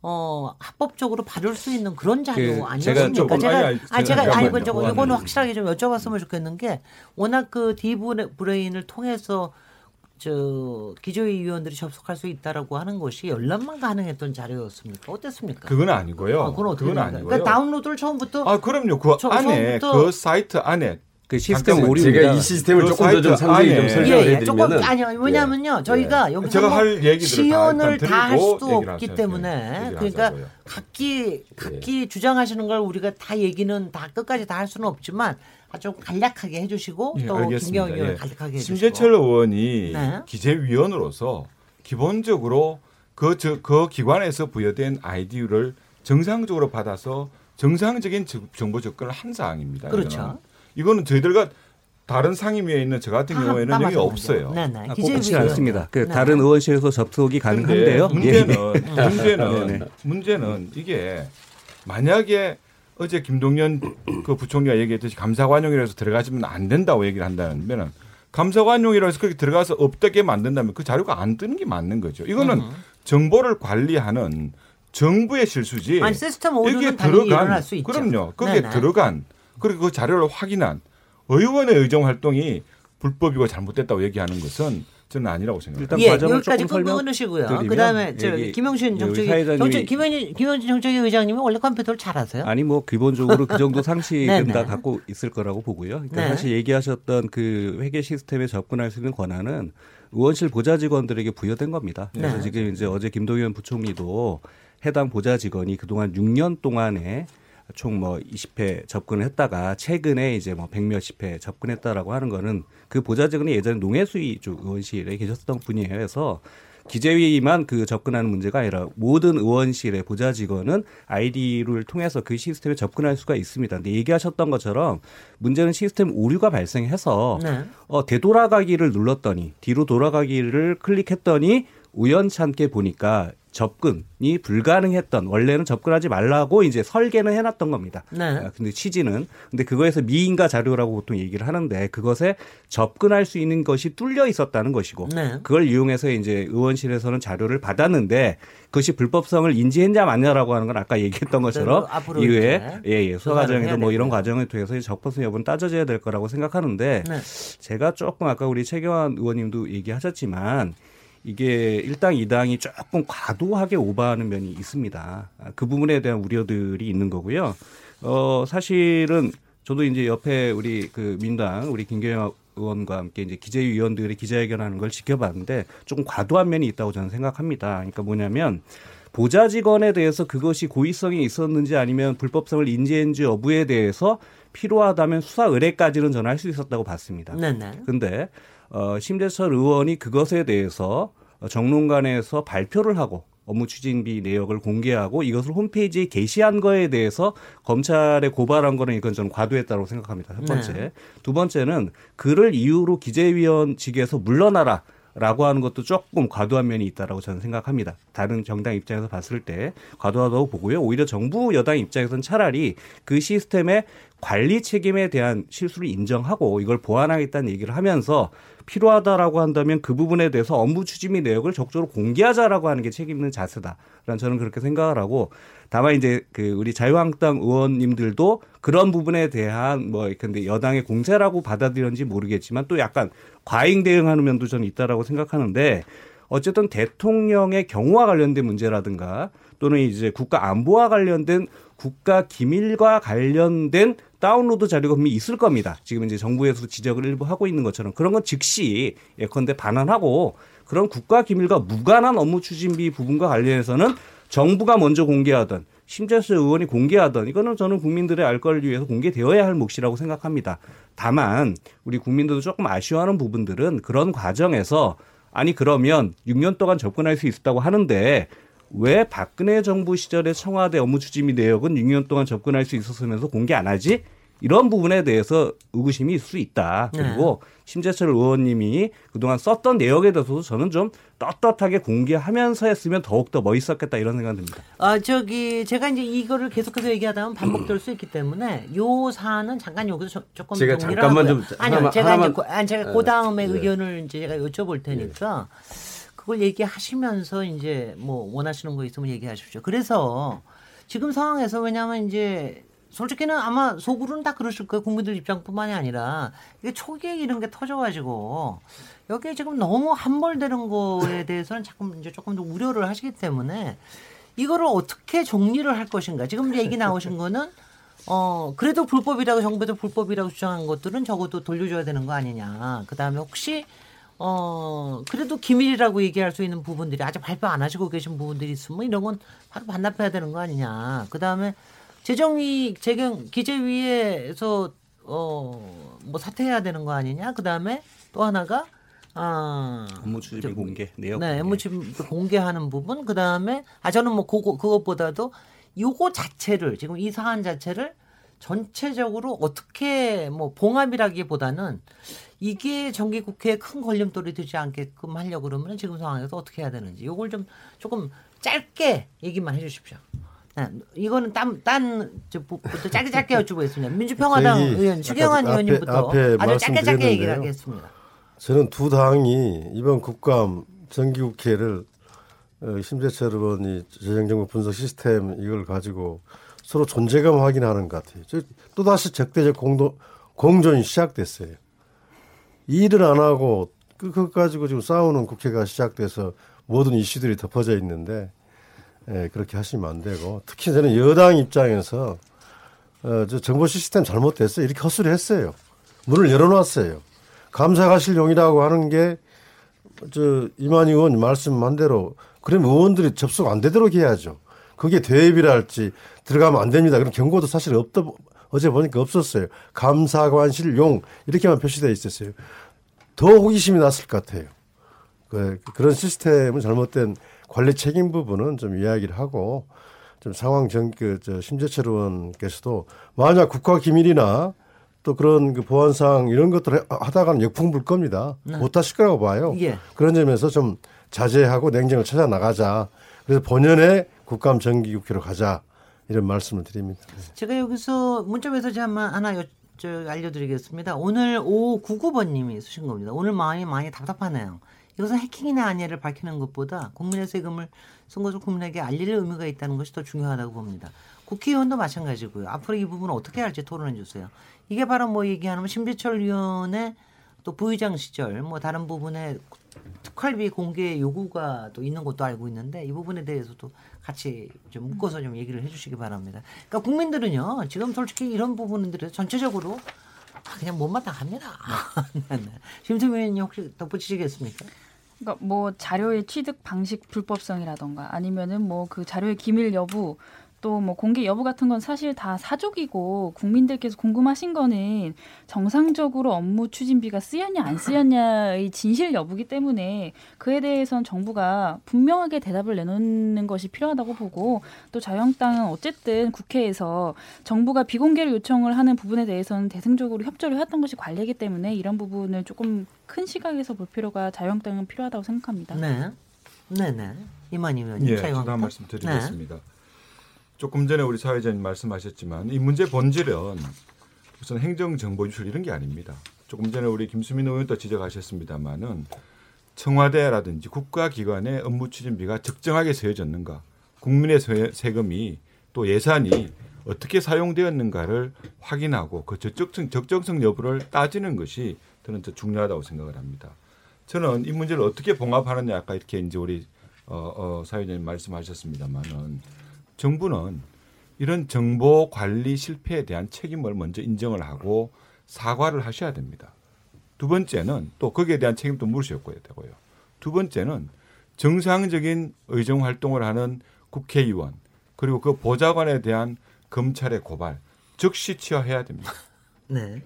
어 합법적으로 받을 수 있는 그런 자료 그 아니었습니까? 제가 제가 아니, 아 제가 제가 잠깐만요. 저거 보완을. 이거는 확실하게 좀 여쭤봤으면 좋겠는 게 워낙 그 디브레인을 통해서 저 기조위 위원들이 접속할 수 있다라고 하는 것이 열람만 가능했던 자료였습니까? 어땠습니까? 그건 아니고요. 아, 그건 그건? 아니고요. 그러니까 다운로드를 처음부터 아 그럼요. 그 저- 안에 처음부터- 그 사이트 안에 그 시스템. 오류입니다. 제가 이 시스템을 그 조금 더좀 사이트 상세히 좀 안에- 설명을 예, 예, 조금 아니요. 왜냐하면요, 저희가 여기서 제가 뭐할 시연을 다 할 수도 없기 때문에. 얘기를 그러니까 하자고요. 각기 각기 주장하시는 걸 우리가 다 얘기는 다 끝까지 다 할 수는 없지만 아주 간략하게 해 주시고 예, 또. 김경희 의원 예. 간략하게 해 주시고 심재철 의원이 네. 기재위원으로서 기본적으로 그, 저, 그 기관에서 부여된 아이디를 정상적으로 받아서 정상적인 저- 정보 접근을 한 사항입니다. 그렇죠. 이거는, 저희들과 다른 상임위에 있는 저 같은 다- 경우에는 다 여기 마찬가지죠. 없어요. 네네. 아, 꼭 기재위 그렇지 위원. 않습니다. 그 네. 다른 의원실에서 접속이 근데 가능한데요. 문제는 예. 문제는 네네. 문제는 이게 만약에 어제 김동연 그 부총리가 얘기했듯이 감사관용이라서 들어가시면 안 된다고 얘기를 한다면은 감사관용이라서 그렇게 들어가서 없게 만든다면 그 자료가 안 뜨는 게 맞는 거죠. 이거는 정보를 관리하는 정부의 실수지. 아니 시스템 오류는 들어간 일어날 수 있죠. 그럼요. 거기에 네네. 들어간 그리고 그 자료를 확인한 의원의 의정 활동이 불법이고 잘못됐다고 얘기하는 것은 저는 아니라고 생각합니다. 일단 예, 과정을 여기까지 조금 설명 끊으시고요. 드리면 그다음에 저 여기 김용신 여기 정책위 정책 김용진 정책위 의장님이 원래 컴퓨터를 잘 하세요? 아니 뭐 기본적으로 그 정도 상식은 네네. 다 갖고 있을 거라고 보고요. 그러니까 네. 사실 얘기하셨던 그 회계 시스템에 접근할 수 있는 권한은 의원실 보좌 직원들에게 부여된 겁니다. 그래서 네. 지금 이제 어제 김동연 부총리도 해당 보좌 직원이 그동안 6년 동안에 총 뭐 20회 접근했다가 최근에 이제 뭐 100몇십 회 접근했다라고 하는 거는 그 보좌직은 예전에 농해수위 쪽 의원실에 계셨던 분이에요. 그래서 기재위만 그 접근하는 문제가 아니라 모든 의원실의 보좌 직원은 아이디를 통해서 그 시스템에 접근할 수가 있습니다. 근데 얘기하셨던 것처럼 문제는 시스템 오류가 발생해서 네. 어, 되돌아가기를 눌렀더니 뒤로 돌아가기를 클릭했더니 우연찮게 보니까 접근이 불가능했던 원래는 접근하지 말라고 이제 설계는 해놨던 겁니다. 네. 아, 근데 취지는 근데 그거에서 미인가 자료라고 보통 얘기를 하는데 그것에 접근할 수 있는 것이 뚫려 있었다는 것이고 네. 그걸 이용해서 이제 의원실에서는 자료를 받았는데 그것이 불법성을 인지했냐 마냐라고 하는 건 아까 얘기했던 것처럼 네, 이후에 예예 수사 과정에서 뭐 이런. 과정에 통해서 적법성 여부는 따져져야 될 거라고 생각하는데 네. 제가 조금 아까 우리 최경환 의원님도 얘기하셨지만 이게 일당 이당이 조금 과도하게 오버하는 면이 있습니다. 아, 그 부분에 대한 우려들이 있는 거고요. 어 사실은 저도 이제 옆에 우리 그 민당 우리 김경영 의원과 함께 이제 기재위 위원들이 기자회견하는 걸 지켜봤는데 조금 과도한 면이 있다고 저는 생각합니다. 그러니까 뭐냐면 보좌 직원에 대해서 그것이 고의성이 있었는지 아니면 불법성을 인지했는지 여부에 대해서 필요하다면 수사 의뢰까지는 저는 할수 있었다고 봤습니다. 네네. 근데 어, 심재철 의원이 그것에 대해서 정론관에서 발표를 하고 업무 추진비 내역을 공개하고 이것을 홈페이지에 게시한 거에 대해서 검찰에 고발한 거는 이건 저는 과도했다고 생각합니다. 첫 번째. 네. 두 번째는 그를 이유로 기재위원 직에서 물러나라. 라고 하는 것도 조금 과도한 면이 있다라고 저는 생각합니다. 다른 정당 입장에서 봤을 때 과도하다고 보고요. 오히려 정부 여당 입장에서는 차라리 그 시스템의 관리 책임에 대한 실수를 인정하고 이걸 보완하겠다는 얘기를 하면서 필요하다라고 한다면 그 부분에 대해서 업무 추진비 내역을 적극적으로 공개하자라고 하는 게 책임 있는 자세다 라는 저는 그렇게 생각을 하고 다만 이제 그 우리 자유한국당 의원님들도 그런 부분에 대한 뭐 근데 여당의 공세라고 받아들였는지 모르겠지만 또 약간 과잉 대응하는 면도 저는 있다라고 생각하는데 어쨌든 대통령의 경우와 관련된 문제라든가 또는 이제 국가 안보와 관련된 국가 기밀과 관련된 다운로드 자료가 분명히 있을 겁니다. 지금 이제 정부에서 지적을 일부 하고 있는 것처럼 그런 건 즉시 예컨대 반환하고 그런 국가 기밀과 무관한 업무 추진비 부분과 관련해서는 정부가 먼저 공개하던 심재수 의원이 공개하던 이거는 저는 국민들의 알 걸 위해서 공개되어야 할 몫이라고 생각합니다. 다만 우리 국민들도 조금 아쉬워하는 부분들은 그런 과정에서 아니 그러면 6년 동안 접근할 수 있었다고 하는데 왜 박근혜 정부 시절에 청와대 업무 추진비 내역은 6년 동안 접근할 수 있었으면서 공개 안 하지? 이런 부분에 대해서 의구심이 있을 수 있다. 그리고 심재철 의원님이 그동안 썼던 내역에 대해서도 저는 좀 떳떳하게 공개하면서 했으면 더욱더 멋있었겠다 이런 생각 듭니다. 아 저기 제가 이제 이거를 계속해서 얘기하다 보면 반복될 수 있기 때문에 요 사안은 잠깐 여기서 조- 조금 제가 정리를 잠깐만 하고요. 좀 아니요 하나만- 제가 하나만- 이제 고, 아니 제가 네. 그 다음에 네. 의견을 이제 제가 여쭤볼 테니까 그걸 얘기하시면서 이제 뭐 원하시는 거 있으면 얘기하십시오. 그래서 지금 상황에서 왜냐하면 이제 솔직히는 아마 속으로는 다 그러실 거예요. 국민들 입장뿐만이 아니라 이게 초기에 이런 게 터져가지고 여기에 지금 너무 함몰되는 거에 대해서는 자꾸 이제 조금 더 우려를 하시기 때문에 이거를 어떻게 정리를 할 것인가. 지금 얘기 나오신 거는 어 그래도 불법이라고 정부에서 불법이라고 주장한 것들은 적어도 돌려줘야 되는 거 아니냐. 그 다음에 혹시 어 그래도 기밀이라고 얘기할 수 있는 부분들이 아직 발표 안 하시고 계신 부분들이 있으면 이런 건 바로 반납해야 되는 거 아니냐. 그 다음에 재정위 재경 기재위에서 어 뭐 사퇴해야 되는 거 아니냐. 그 다음에 또 하나가 아 업무 추진비 공개 내역. 네, 공개. 업무침 공개하는 부분. 그 다음에 아 저는 뭐 그거 그것보다도 요거 자체를 지금 이 사안 자체를 전체적으로 어떻게 뭐 봉합이라기보다는 이게 정기국회에 큰 걸림돌이 되지 않게끔 하려고 그러면 지금 상황에서 어떻게 해야 되는지 요걸 좀 조금 짧게 얘기만 해주십시오. 네, 이거는 딴딴저 부터 짧게 짧게 여쭤보겠습니다. 민주평화당 의원 추경환 아까 앞에- 의원님부터 앞에 아주 짧게 짧게 얘기를. 하겠습니다. 저는 두 당이 이번 국감 정기국회를 어, 심재철 의원이 재정정부 분석 시스템 이걸 가지고 서로 존재감 확인하는 것 같아요. 저 또다시 적대적 공동, 공존이 시작됐어요. 일을 안 하고 그- 그것 가지고 지금 싸우는 국회가 시작돼서 모든 이슈들이 덮어져 있는데 예, 그렇게 하시면 안 되고 특히 저는 여당 입장에서 어, 저 정보 시스템 잘못됐어요. 이렇게 헛소리 했어요. 문을 열어놨어요. 감사가실용이라고 하는 게 저 이만희 의원 말씀한 대로 그러면 의원들이 접속 안 되도록 해야죠. 거기에 대비랄지 들어가면 안 됩니다. 그런 경고도 사실 없다. 어제 보니까 없었어요. 감사관실 용 이렇게만 표시되어 있었어요. 더 호기심이 났을 것 같아요. 그, 그런 시스템은 잘못된 관리 책임 부분은 좀 이야기를 하고 좀 상황 전, 그, 저, 심재철 의원께서도 만약 국가 기밀이나 또 그런 그 보안상 이런 것들을 하다가는 역풍 불 겁니다. 네. 못 하실 거라고 봐요. 예. 그런 점에서 좀 자제하고 냉정을 찾아 나가자. 그래서 본연의 국감 정기국회로 가자. 이런 말씀을 드립니다. 제가 여기서 문자 메시지 한번 하나 여, 저, 알려드리겠습니다. 오늘 5599번님이 쓰신 겁니다. 오늘 마음이 많이 답답하네요. 이것은 해킹이나 아니냐를 밝히는 것보다 국민의 세금을 쓴 것을 국민에게 알릴 의미가 있다는 것이 더 중요하다고 봅니다. 국회의원도 마찬가지고요. 앞으로 이 부분을 어떻게 할지 토론해 주세요. 이게 바로 뭐 얘기하면 심재철 위원의 또 부의장 시절 뭐 다른 부분에 특활비 공개 요구가 또 있는 것도 알고 있는데 이 부분에 대해서도 같이 좀 묶어서 좀 얘기를 해주시기 바랍니다. 그러니까 국민들은요 지금 솔직히 이런 부분들에 전체적으로 아, 그냥 못마땅합니다. 네, 네. 심수미 의원님 혹시 덧붙이시겠습니까? 그러니까 뭐 자료의 취득 방식 불법성이라던가 아니면은 뭐 그 자료의 기밀 여부 또 뭐 공개 여부 같은 건 사실 다 사족이고 국민들께서 궁금하신 거는 정상적으로 업무 추진비가 쓰였냐 안 쓰였냐의 진실 여부기 때문에 그에 대해선 정부가 분명하게 대답을 내놓는 것이 필요하다고 보고 또 자유한국당은 어쨌든 국회에서 정부가 비공개를 요청을 하는 부분에 대해서는 대승적으로 협조를 해왔던 것이 관례이기 때문에 이런 부분을 조금 큰 시각에서 볼 필요가 자유한국당은 필요하다고 생각합니다. 네, 네, 네. 이만희 의원님 예, 저도. 한 말씀 드리겠습니다. 조금 전에 우리 사회자님 말씀하셨지만 이 문제 본질은 우선 행정 정보 유출 이런 게 아닙니다. 조금 전에 우리 김수민 의원도 지적하셨습니다마는 청와대라든지 국가기관의 업무 추진비가 적정하게 세워졌는가, 국민의 세- 세금이 또 예산이 어떻게 사용되었는가를 확인하고 그 적정성, 적정성 여부를 따지는 것이 저는 더 중요하다고 생각을 합니다. 저는 이 문제를 어떻게 봉합하느냐 아까 이렇게 이제 우리 어, 어, 사회자님 말씀하셨습니다만은 정부는 이런 정보 관리 실패에 대한 책임을 먼저 인정을 하고 사과를 하셔야 됩니다. 두 번째는 또 거기에 대한 책임도 물으셔야 되고요. 두 번째는 정상적인 의정 활동을 하는 국회의원 그리고 그 보좌관에 대한 검찰의 고발 즉시 취하해야 됩니다. 네.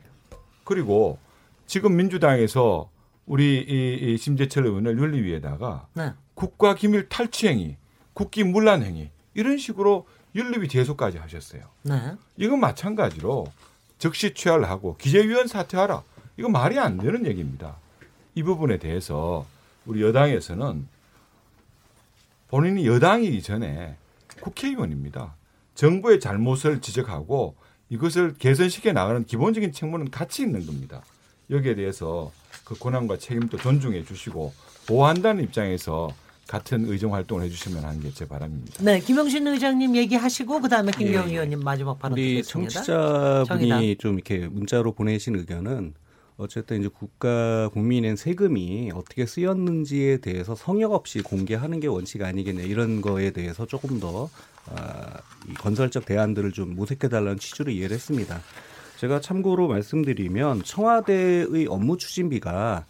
그리고 지금 민주당에서 우리 이, 이 심재철 의원을 윤리위에다가 네. 국가기밀 탈취행위, 국기문란행위 이런 식으로 윤리위 제소까지 하셨어요. 네. 이건 마찬가지로 즉시 취하를 하고 기재위원 사퇴하라. 이거 말이 안 되는 얘기입니다. 이 부분에 대해서 우리 여당에서는 본인이 여당이기 전에 국회의원입니다. 정부의 잘못을 지적하고 이것을 개선시켜 나가는 기본적인 책무는 같이 있는 겁니다. 여기에 대해서 그 권한과 책임도 존중해 주시고 보호한다는 입장에서 같은 의정 활동을 해주시면 하는 게 제 바람입니다. 네, 김영신 의장님 얘기하시고 그다음에 김경 예. 의원님 마지막 발언 우리 듣겠습니다. 청취자분이 정의당. 좀 이렇게 문자로 보내신 의견은 어쨌든 이제 국가 국민의 세금이 어떻게 쓰였는지에 대해서 성역 없이 공개하는 게 원칙 아니겠냐 이런 거에 대해서 조금 더 아, 이 건설적 대안들을 좀 모색해 달라는 취지로 이해를 했습니다. 제가 참고로 말씀드리면 청와대의 업무 추진비가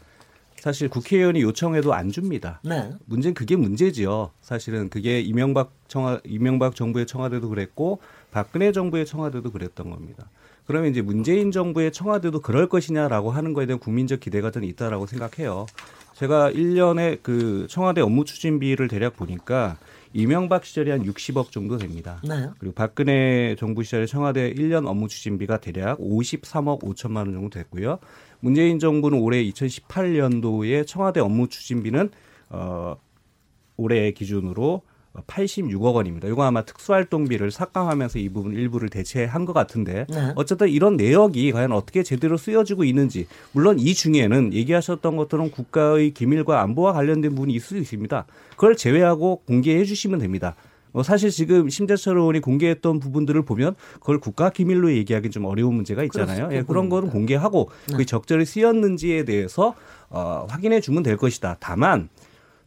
사실 국회의원이 요청해도 안 줍니다. 네. 문제는 그게 문제지요. 사실은 그게 이명박 청와 이명박 정부의 청와대도 그랬고 박근혜 정부의 청와대도 그랬던 겁니다. 그러면 이제 문재인 정부의 청와대도 그럴 것이냐라고 하는 거에 대한 국민적 기대가 저는 있다라고 생각해요. 제가 1년에 그 청와대 업무 추진비를 대략 보니까 이명박 시절이 한 60억 정도 됩니다. 네. 그리고 박근혜 정부 시절에 청와대 1년 업무 추진비가 대략 53억 5천만 원 정도 됐고요. 문재인 정부는 올해 2018년도에 청와대 업무 추진비는 어 올해 기준으로 86억 원입니다. 이거 아마 특수활동비를 삭감하면서 이 부분 일부를 대체한 것 같은데 네. 어쨌든 이런 내역이 과연 어떻게 제대로 쓰여지고 있는지 물론 이 중에는 얘기하셨던 것처럼 국가의 기밀과 안보와 관련된 부분이 있을 수 있습니다. 그걸 제외하고 공개해 주시면 됩니다. 어, 사실 지금 심재철 의원이 공개했던 부분들을 보면 그걸 국가 기밀로 얘기하기 좀 어려운 문제가 있잖아요. 예, 그런 거는 공개하고 네. 그게 적절히 쓰였는지에 대해서 어, 확인해 주면 될 것이다. 다만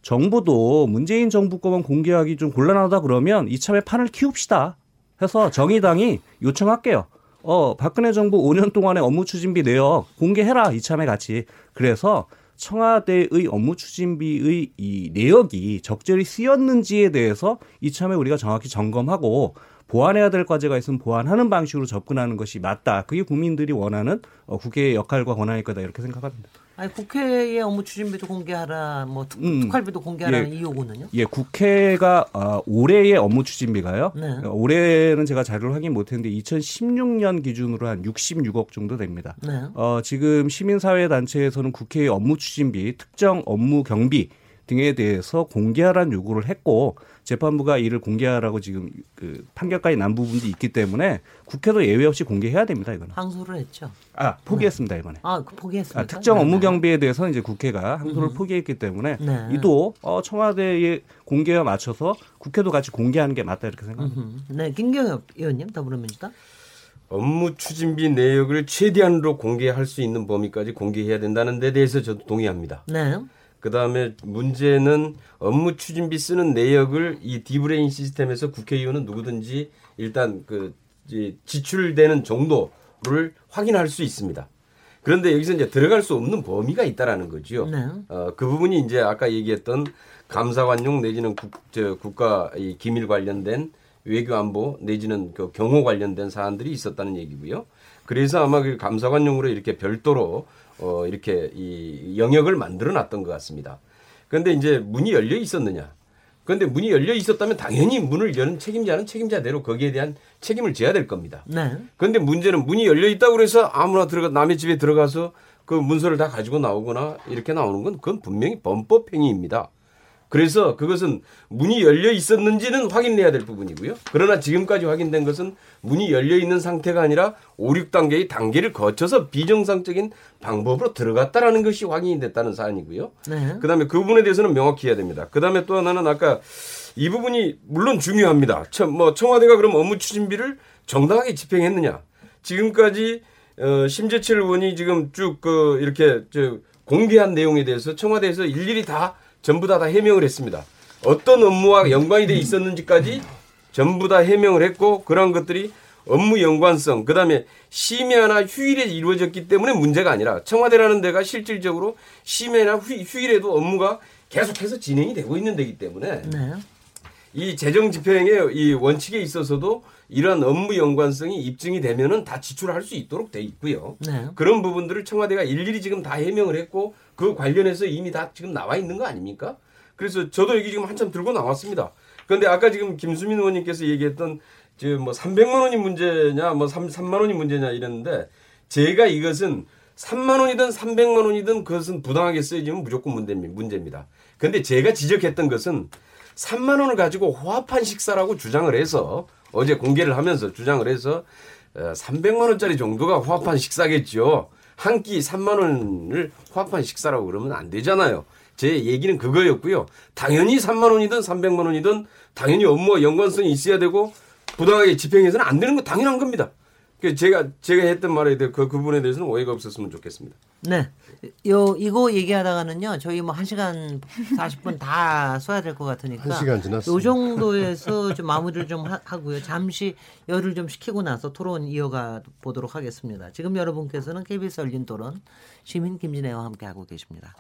정부도 문재인 정부 거만 공개하기 좀 곤란하다 그러면 이참에 판을 키웁시다. 해서 정의당이 요청할게요. 어, 박근혜 정부 5년 동안의 업무 추진비 내역 공개해라. 이참에 같이. 그래서 청와대의 업무 추진비의 이 내역이 적절히 쓰였는지에 대해서 이참에 우리가 정확히 점검하고 보완해야 될 과제가 있으면 보완하는 방식으로 접근하는 것이 맞다. 그게 국민들이 원하는 어, 국회의 역할과 권한일 거다 이렇게 생각합니다. 아니 국회의 업무 추진비도 공개하라, 뭐 특, 음. 특활비도 공개하라는 예. 이 요구는요? 예, 국회가 어, 올해의 업무 추진비가요. 네. 어, 올해는 제가 자료를 확인 못했는데 2016년 기준으로 한 66억 정도 됩니다. 네. 어, 지금 시민사회 단체에서는 국회의 업무 추진비, 특정 업무 경비 등에 대해서 공개하라는 요구를 했고 재판부가 이를 공개하라고 지금 그 판결까지 난 부분도 있기 때문에 국회도 예외 없이 공개해야 됩니다. 이거는. 항소를 했죠. 아 포기했습니다 이번에. 아, 그 포기했습니까? 아, 특정 네, 업무 네. 경비에 대해서는 이제 국회가 항소를 포기했기 때문에 네. 이도 어, 청와대의 공개와 맞춰서 국회도 같이 공개하는 게 맞다 이렇게 생각합니다. 음, 네, 김경협 의원님 더불어민주당. 업무 추진비 내역을 최대한으로 공개할 수 있는 범위까지 공개해야 된다는 데 대해서 저도 동의합니다. 네. 그 다음에 문제는 업무 추진비 쓰는 내역을 이 디브레인 시스템에서 국회의원은 누구든지 일단 그 지출되는 정도를 확인할 수 있습니다. 그런데 여기서 이제 들어갈 수 없는 범위가 있다라는 거죠. 네. 어, 그 부분이 이제 아까 얘기했던 감사관용 내지는 국, 저, 국가 이 기밀 관련된 외교 안보 내지는 그 경호 관련된 사안들이 있었다는 얘기고요. 그래서 아마 그 감사관용으로 이렇게 별도로 어, 이렇게 이 영역을 만들어 놨던 것 같습니다. 그런데 이제 문이 열려 있었느냐? 그런데 문이 열려 있었다면 당연히 문을 여는 책임자는 책임자대로 거기에 대한 책임을 져야 될 겁니다. 네. 그런데 문제는 문이 열려 있다고 그래서 아무나 들어가 남의 집에 들어가서 그 문서를 다 가지고 나오거나 이렇게 나오는 건 그건 분명히 범법 행위입니다. 그래서 그것은 문이 열려 있었는지는 확인해야 될 부분이고요. 그러나 지금까지 확인된 것은 문이 열려 있는 상태가 아니라 5, 6단계의 단계를 거쳐서 비정상적인 방법으로 들어갔다라는 것이 확인이 됐다는 사안이고요. 네. 그다음에 그 부분에 대해서는 명확히 해야 됩니다. 그다음에 또 하나는 아까 이 부분이 물론 중요합니다. 청, 뭐 청와대가 그럼 업무 추진비를 정당하게 집행했느냐? 지금까지 어, 심재철 의원이 지금 쭉 그 이렇게 저 공개한 내용에 대해서 청와대에서 일일이 다 전부 다 다 해명을 했습니다. 어떤 업무와 연관이 돼 있었는지까지 전부 다 해명을 했고 그러한 것들이 업무 연관성 그다음에 심야나 휴일에 이루어졌기 때문에 문제가 아니라 청와대라는 데가 실질적으로 심야나 휴, 휴일에도 업무가 계속해서 진행이 되고 있는 데기 때문에 네. 이 재정 집행의 이 원칙에 있어서도 이러한 업무 연관성이 입증이 되면은 다 지출할 수 있도록 돼 있고요. 네. 그런 부분들을 청와대가 일일이 지금 다 해명을 했고 그 관련해서 이미 다 지금 나와 있는 거 아닙니까? 그래서 저도 여기 지금 한참 들고 나왔습니다. 그런데 아까 지금 김수민 의원님께서 얘기했던 저뭐 300만 원이 문제냐 뭐 3, 3만 원이 문제냐 이랬는데 제가 이것은 3만 원이든 300만 원이든 그것은 부당하게 쓰여지면 무조건 문제입니다. 문제입니다. 근데 제가 지적했던 것은 3만 원을 가지고 호합한 식사라고 주장을 해서 어제 공개를 하면서 주장을 해서 어, 300만 원짜리 정도가 호합한 식사겠죠. 한 끼 3만 원을 호합한 식사라고 그러면 안 되잖아요. 제 얘기는 그거였고요. 당연히 3만 원이든 300만 원이든 당연히 업무와 연관성이 있어야 되고 부당하게 집행해서는 안 되는 거 당연한 겁니다. 그 제가 제가 했던 말에 대해 그 부분에 대해서는 오해가 없었으면 좋겠습니다. 네. 요 이거 얘기하다가는요. 저희 뭐 1시간 40분 다 써야 될 것 같으니까 한 시간 지났습니다. 요 정도에서 좀 마무리를 좀 하- 하고요. 잠시 열을 좀 식히고 나서 토론 이어가 보도록 하겠습니다. 지금 여러분께서는 KBS 열린 토론 시민 김진애와 함께 하고 계십니다.